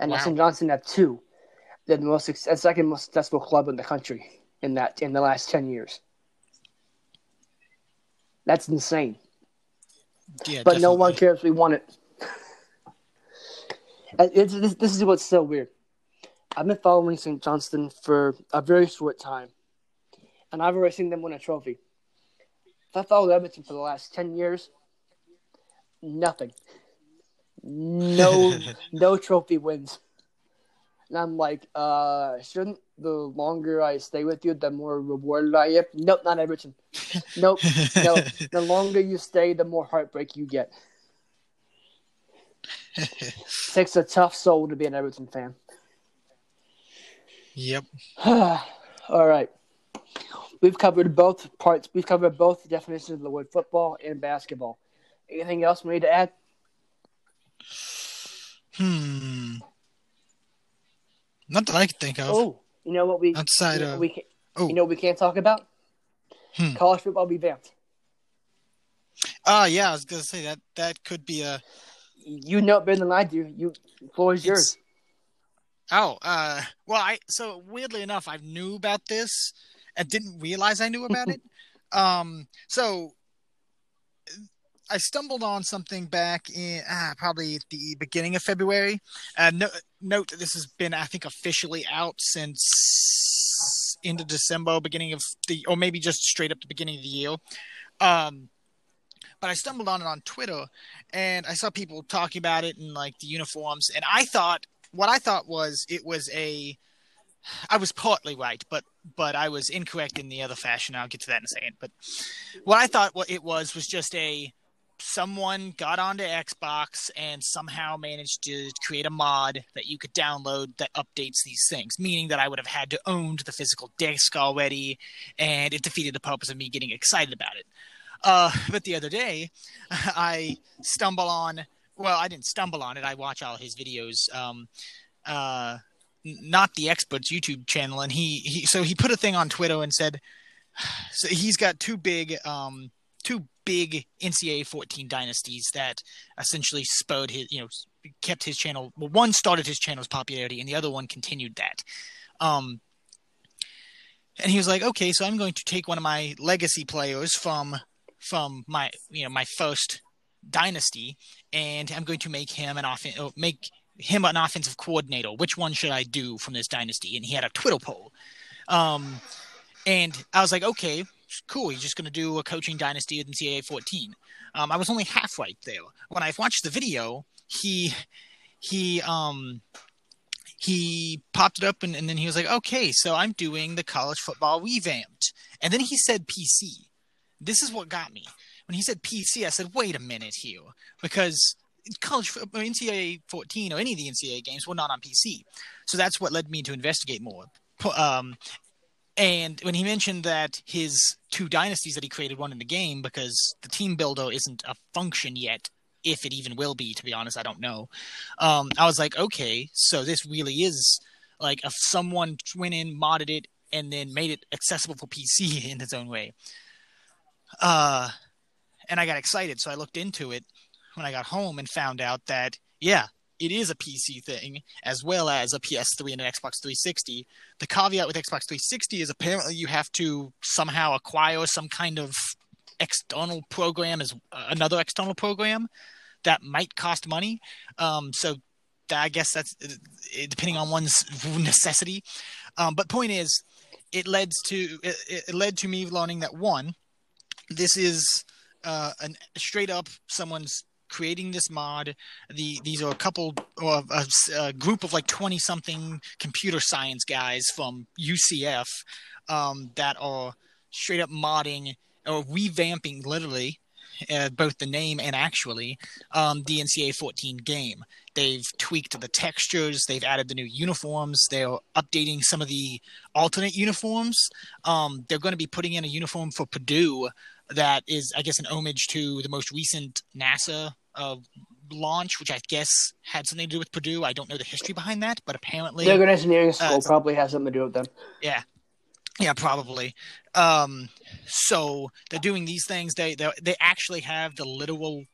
And wow. St. Johnstone have two. They're the most second most successful club in the country in that in the last ten years. That's insane. Yeah, But no one cares. We won it. Uh, It's, this, this is what's so weird. I've been following St. Johnstone for a very short time, and I've already seen them win a trophy. If I followed Everton for the last ten years, nothing, no, no trophy wins. And I'm like, uh, shouldn't the longer I stay with you, the more rewarded I am? Nope, not Everton. Nope, no. The longer you stay, the more heartbreak you get. takes a tough soul to be an Everton fan. Yep. All right. We've covered both parts. We've covered both definitions of the word football and basketball. Anything else we need to add? Hmm. Not that I can think of. Oh, you know what we Outside you know, of- we can, oh. you know what we can't talk about? Hmm. College football revamped. Ah, yeah, I was gonna say that that could be a. You know it better than I do. You floor is yours. Oh, uh, well, I so weirdly enough, I knew about this and didn't realize I knew about it. Um, so I stumbled on something back in ah, probably the beginning of February. Uh, no, note that this has been, I think, officially out since into December, beginning of the, or maybe just straight up the beginning of the year. Um, but I stumbled on it on Twitter, and I saw people talking about it and like the uniforms, and I thought what I thought was it was a. I was partly right, but but I was incorrect in the other fashion. I'll get to that in a second. But what I thought what it was was just a someone got onto Xbox and somehow managed to create a mod that you could download that updates these things, meaning that I would have had to own the physical disc already, and it defeated the purpose of me getting excited about it. Uh, but the other day, I stumble on. Well, I didn't stumble on it. I watch all his videos. Um, uh, not the experts YouTube channel, and he, he so he put a thing on Twitter and said, so he's got two big um two big NCAA 14 dynasties that essentially spurred his you know kept his channel. Well, one started his channel's popularity, and the other one continued that. Um, and he was like, okay, so I'm going to take one of my legacy players from from my you know my first dynasty, and I'm going to make him an offen- or make him an offensive coordinator. Which one should I do from this dynasty? And he had a Twitter poll. Um, and I was like, okay, cool. He's just going to do a coaching dynasty in NCAA 14. Um, I was only half right there. When I watched the video, he he um he popped it up and, and then he was like, okay, so I'm doing the college football revamped. And then he said PC. This is what got me. When he said PC, I said, wait a minute here, because college NCAA 14 or any of the NCAA games were not on PC. So that's what led me to investigate more. Um, and when he mentioned that his two dynasties that he created won in the game because the team builder isn't a function yet, if it even will be, to be honest, I don't know. Um, I was like, okay, so this really is like if someone went in, modded it, and then made it accessible for PC in its own way. Uh, and I got excited, so I looked into it when I got home and found out that yeah, it is a PC thing as well as a PS3 and an Xbox 360. The caveat with Xbox 360 is apparently you have to somehow acquire some kind of external program as uh, another external program that might cost money. Um, so I guess that's uh, depending on one's necessity. Um, but point is, it led to it, it led to me learning that one, this is uh, an straight up someone's creating this mod. The these are a couple or a, a group of like twenty something computer science guys from UCF um, that are straight up modding or revamping literally. Uh, both the name and actually um, the NCAA 14 game. They've tweaked the textures. They've added the new uniforms. They're updating some of the alternate uniforms. Um, they're going to be putting in a uniform for Purdue that is, I guess, an homage to the most recent NASA uh, launch, which I guess had something to do with Purdue. I don't know the history behind that, but apparently, good engineering school Uh, probably has something to do with them. yeah, yeah, probably. Um, so they're doing these things. They they they actually have the literal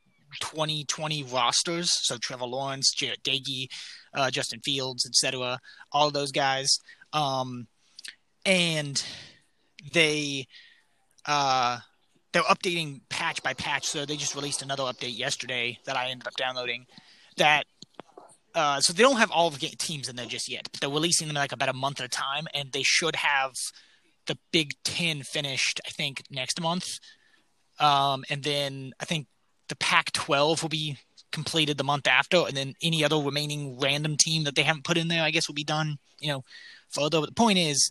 2020 rosters. So Trevor Lawrence, Jarret Doege, uh, Justin Fields, etc. All those guys. Um, and they uh they're updating patch by patch. So they just released another update yesterday that I ended up downloading. That uh, so they don't have all the teams in there just yet, but they're releasing them like about a month at a time, and they should have the Big Ten finished. I think next month, um, and then I think the Pac-12 will be completed the month after, and then any other remaining random team that they haven't put in there, I guess, will be done. You know, further. But the point is,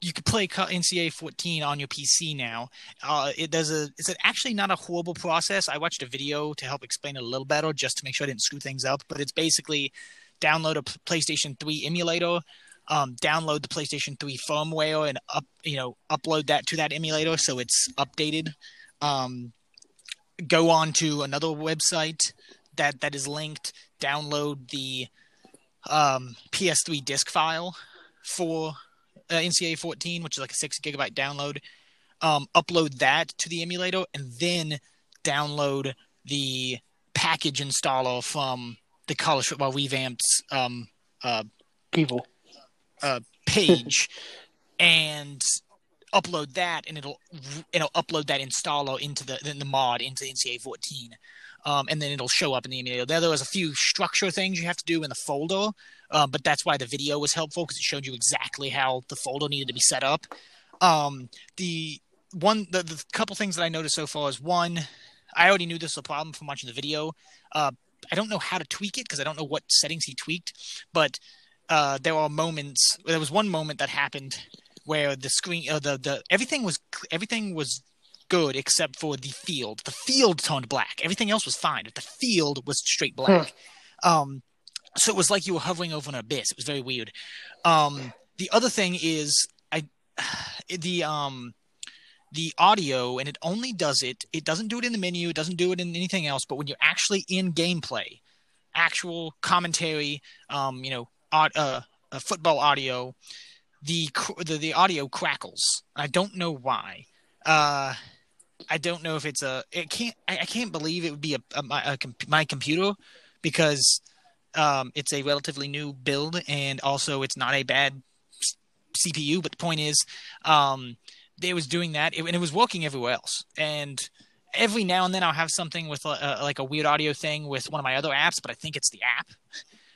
you could play NCAA 14 on your PC now. Uh, it does a it's actually not a horrible process. I watched a video to help explain it a little better, just to make sure I didn't screw things up. But it's basically download a PlayStation 3 emulator, um, download the PlayStation 3 firmware, and up you know upload that to that emulator so it's updated. Um, go on to another website that that is linked. Download the um, PS3 disk file for uh, NCAA 14, which is like a six gigabyte download. Um, upload that to the emulator, and then download the package installer from the College Football Revamped um, uh, people uh, page, and upload that, and it'll it'll upload that installer into the the mod into NCAA 14 um, and then it'll show up in the emulator. There, there was a few structure things you have to do in the folder, uh, but that's why the video was helpful because it showed you exactly how the folder needed to be set up. Um, the one, the, the couple things that I noticed so far is one, I already knew this was a problem from watching the video. Uh, I don't know how to tweak it because I don't know what settings he tweaked, but uh, there are moments. There was one moment that happened where the screen, uh, the the everything was everything was good except for the field. The field turned black. Everything else was fine. but The field was straight black. Hmm. Um, so it was like you were hovering over an abyss. It was very weird. Um, the other thing is I the um the audio and it only does it it doesn't do it in the menu it doesn't do it in anything else but when you're actually in gameplay actual commentary um you know uh, uh, football audio the, the the audio crackles i don't know why uh I don't know if it's a. It can't. I, I can't believe it would be a, a, my, a my computer because um, it's a relatively new build and also it's not a bad CPU. But the point is, um, they was doing that and it was working everywhere else. And every now and then I'll have something with a, a, like a weird audio thing with one of my other apps, but I think it's the app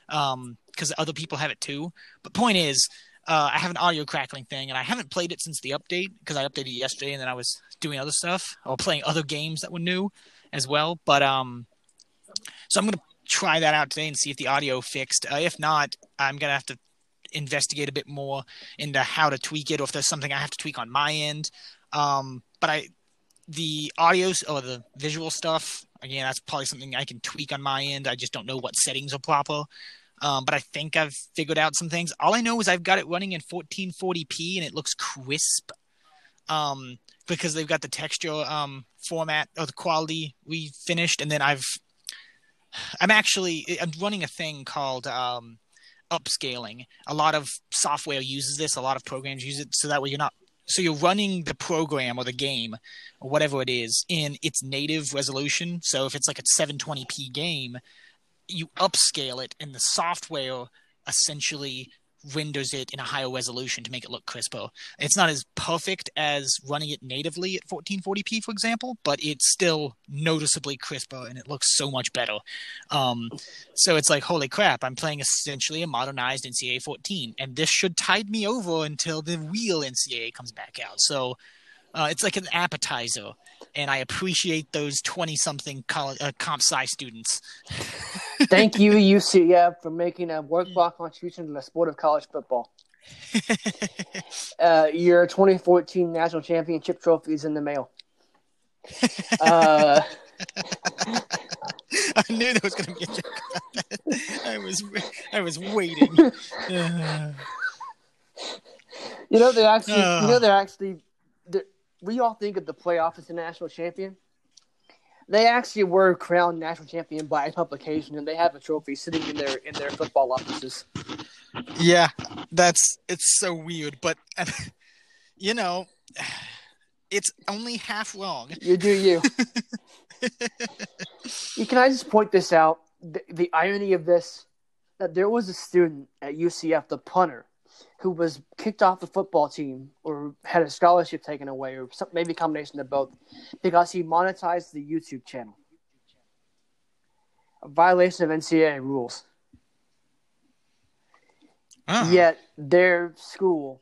because um, other people have it too. But point is, uh, I have an audio crackling thing, and I haven't played it since the update because I updated yesterday, and then I was doing other stuff or playing other games that were new as well. But um, so I'm gonna try that out today and see if the audio fixed. Uh, if not, I'm gonna have to investigate a bit more into how to tweak it, or if there's something I have to tweak on my end. Um, but I, the audio or the visual stuff, again, that's probably something I can tweak on my end. I just don't know what settings are proper. Um, but I think I've figured out some things. All I know is I've got it running in 1440p and it looks crisp. Um, because they've got the texture um, format or the quality we finished, and then I've I'm actually I'm running a thing called um, upscaling. A lot of software uses this. A lot of programs use it, so that way you're not so you're running the program or the game or whatever it is in its native resolution. So if it's like a 720p game, you upscale it and the software essentially renders it in a higher resolution to make it look crisper. It's not as perfect as running it natively at 1440p, for example, but it's still noticeably crisper and it looks so much better. Um, so it's like, holy crap, I'm playing essentially a modernized NCAA 14, and this should tide me over until the real NCAA comes back out. So uh, it's like an appetizer, and I appreciate those 20 something uh, comp sci students. Thank you, UCF, for making a worthwhile contribution to the sport of college football. uh, your 2014 national championship trophy is in the mail. Uh, I knew there was going to be a joke I was, I was waiting. you know, they actually, uh, you know, they're actually, they're, we all think of the playoff as a national champion. They actually were crowned national champion by publication, and they have a trophy sitting in their in their football offices. Yeah, that's it's so weird, but you know, it's only half wrong. You do you. you can I just point this out? The, the irony of this that there was a student at UCF, the punter, who was kicked off the football team or had a scholarship taken away or some, maybe a combination of both because he monetized the YouTube channel. A violation of NCAA rules. Uh-huh. Yet their school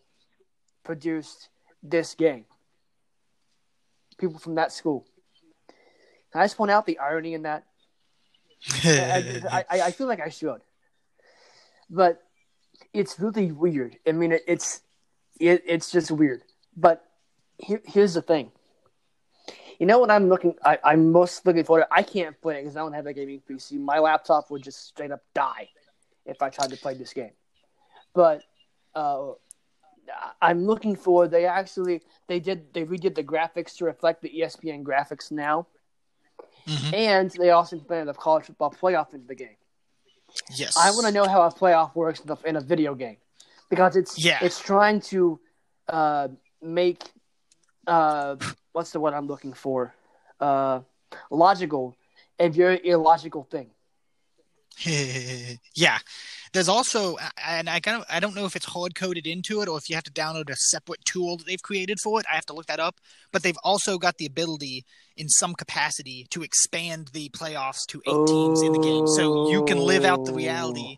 produced this game. People from that school. Can I just point out the irony in that? I, I, I feel like I should, but it's really weird. I mean, it, it's it, it's just weird. But here, here's the thing. You know what I'm looking? I, I'm most looking forward. To? I can't play it because I don't have a gaming PC. My laptop would just straight up die if I tried to play this game. But uh, I'm looking for. They actually they did they redid the graphics to reflect the ESPN graphics now, Mhm. and they also implemented the college football playoff into the game. Yes. I want to know how a playoff works in, a video game because it's Yeah. it's trying to uh, make uh, what's the word I'm looking for uh, logical a very illogical thing. yeah. There's also, and I kind of, I don't know if it's hard coded into it or if you have to download a separate tool that they've created for it. I have to look that up. But they've also got the ability, in some capacity, to expand the playoffs to eight teams in the game, so you can live out the reality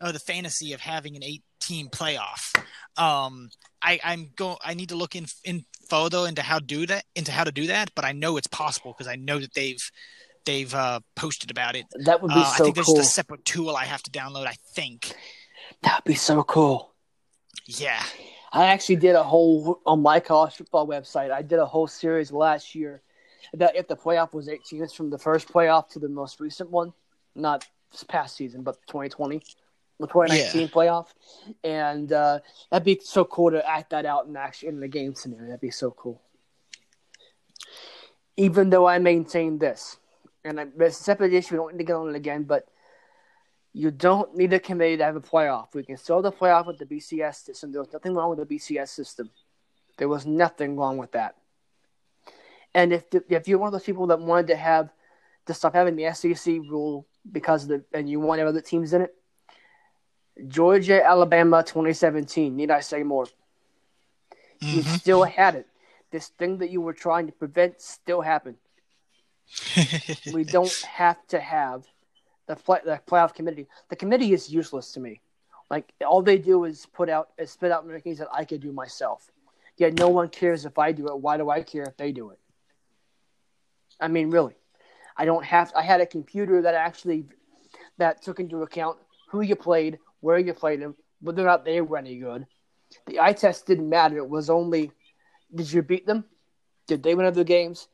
or the fantasy of having an eight-team playoff. Um, I, I'm going. I need to look in in further into how do that into how to do that, but I know it's possible because I know that they've they've uh, posted about it. That would be Uh, I think there's cool. a separate tool I have to download. I think. That would be so cool. Yeah. I actually did a whole on my college football website. I did a whole series last year that if the playoff was eight teams from the first playoff to the most recent one, not this past season, but 2020, the 2019 playoff, and uh, that'd be so cool to act that out in actually in the game scenario. That'd be so cool. Even though I maintain this, and I, it's a separate issue, we don't need to get on it again, but you don't need a committee to have a playoff. We can still have the playoff with the BCS system. There was nothing wrong with the BCS system. There was nothing wrong with that. And if if you're one of those people that wanted to have to stop having the SEC rule because of the and you want other teams in it, Georgia, Alabama, 2017. Need I say more? You Mhm. still had it. This thing that you were trying to prevent still happened. We don't have to have the play, the playoff committee. The committee is useless to me. Like all they do is put out is spit out rankings that I could do myself. Yet no one cares if I do it. Why do I care if they do it? I mean, really, I don't have. I had a computer that actually that took into account who you played, where you played them, whether or not they were any good. The eye test didn't matter. It was only did you beat them? Did they win other games?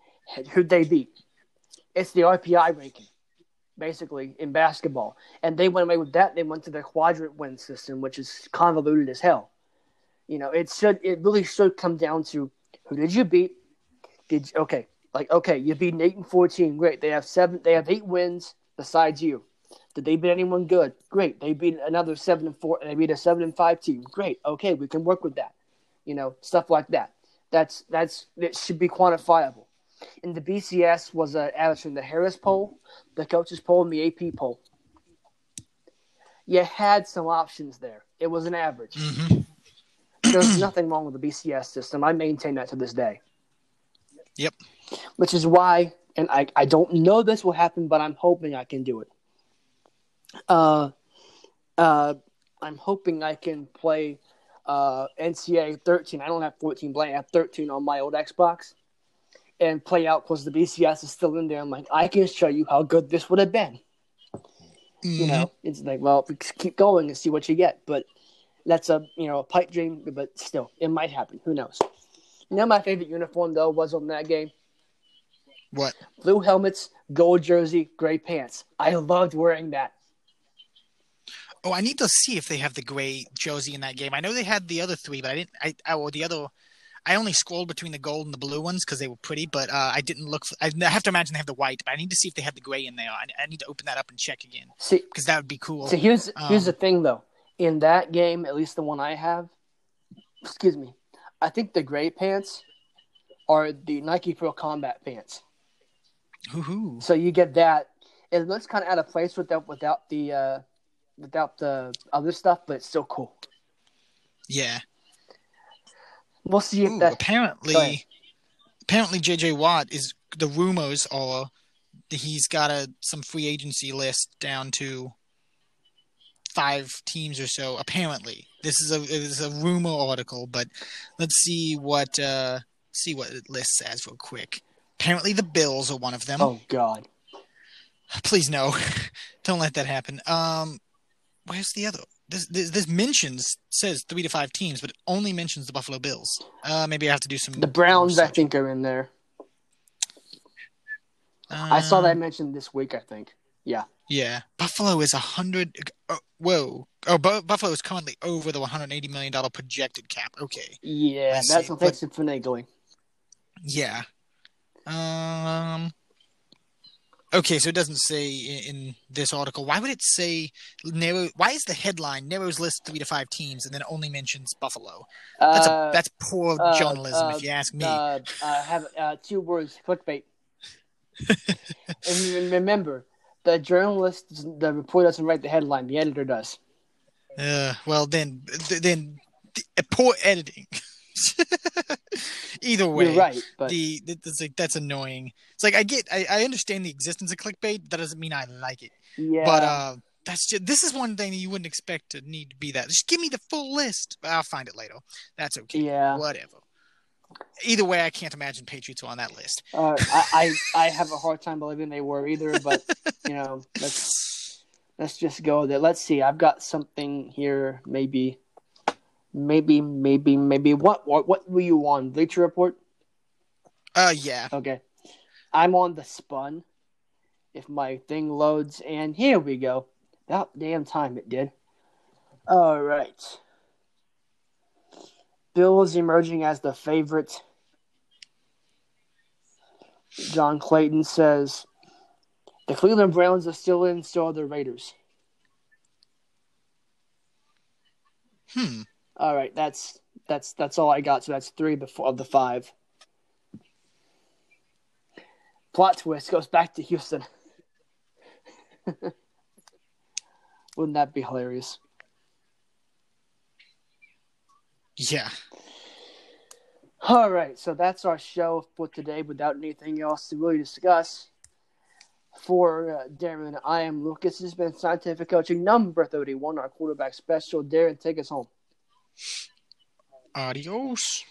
Who'd they beat? It's the RPI ranking, basically, in basketball. And they went away with that. They went to the quadrant win system, which is convoluted as hell. You know, it should it really should come down to who did you beat? Did you, okay, like okay, you beat an eight and fourteen, great. They have seven they have eight wins besides you. Did they beat anyone good? Great. They beat another seven and four they beat a seven and five team. Great. Okay, we can work with that. You know, stuff like that. That's that's it should be quantifiable. And the BCS was an average from the Harris poll, the coaches poll, and the AP poll. You had some options there. It was an average. Mhm. There's nothing wrong with the BCS system. I maintain that to this day. Yep. Which is why, and I, I don't know this will happen, but I'm hoping I can do it. Uh, uh, I'm hoping I can play uh, NCAA 13. I don't have 14, but I have 13 on my old Xbox. And play out because the BCS is still in there. I'm like, I can show you how good this would have been. You Mhm. know, it's like, well, keep going and see what you get. But that's a you know a pipe dream, but still, it might happen. Who knows? You know, my favorite uniform though was on that game: What? blue helmets, gold jersey, gray pants. I loved wearing that. Oh, I need to see if they have the gray jersey in that game. I know they had the other three, but I didn't. I, I or the other. I only scrolled between the gold and the blue ones because they were pretty, but uh, I didn't look. For, I have to imagine they have the white, but I need to see if they have the gray in there. I, I need to open that up and check again See, because that would be cool. so here's here's Um, the thing though. In that game, at least the one I have, excuse me, I think the gray pants are the Nike Pro Combat pants. Hoo-hoo. So you get that. It looks kind of out of place without without the uh, without the other stuff, but it's still cool. Yeah. We'll see if Ooh, that. Apparently, apparently JJ Watt is the rumors are that he's got a some free agency list down to five teams or so. Apparently, this is a it is a rumor article, but let's see what uh see what it list says real quick. Apparently, the Bills are one of them. Oh God. Please no, don't let that happen. Um, where's the other? This, this this mentions says three to five teams, but it only mentions the Buffalo Bills. Uh, maybe I have to do some. The Browns, I think, are in there. I saw Um, that mentioned this week. I think. Yeah. Yeah, Buffalo is a hundred. Oh, whoa! Oh, Bu- Buffalo is currently over the 180 million dollar projected cap. Okay, Yeah, I that's see, what thanks to finagling. yeah. Um. Okay, so it doesn't say in, in this article. Why would it say narrow? Why is the headline narrows list three to five teams and then only mentions Buffalo? That's Uh, a that's poor uh, journalism, uh, if you ask me. uh, uh, have uh, two words: clickbait. and remember, the journalist, the reporter doesn't write the headline; the editor does. Uh, well, then, th- then th- poor editing. Either way, You're right, but the that's like that's annoying. It's like I get, I, I understand the existence of clickbait. That doesn't mean I like it. yeah, But uh, that's just this is one thing that you wouldn't expect to need to be that. Just give me the full list. I'll find it later. That's okay. yeah. Whatever. Either way, I can't imagine Patriots on that list. Uh, I, I I have a hard time believing they were either, but you know, let's let's just go there. Let's see. I've got something here. Maybe, maybe, maybe, maybe. What what what were you on? Bleacher Report. Uh, yeah. Okay, I'm on the Spun. If my thing loads, and here we go. About damn time it did. All right. Bills emerging as the favorite. John Clayton says the Cleveland Browns are still in, so are the Raiders. Hmm. All right, that's that's that's all I got. So that's three before of the five. Plot twist goes back to Houston. Wouldn't that be hilarious? Yeah. All right, so that's our show for today. Without anything else to really discuss, for uh, Darren, I am Lucas. This has been Scientific Coaching number thirty-one, our quarterback special. Darren, take us home. adios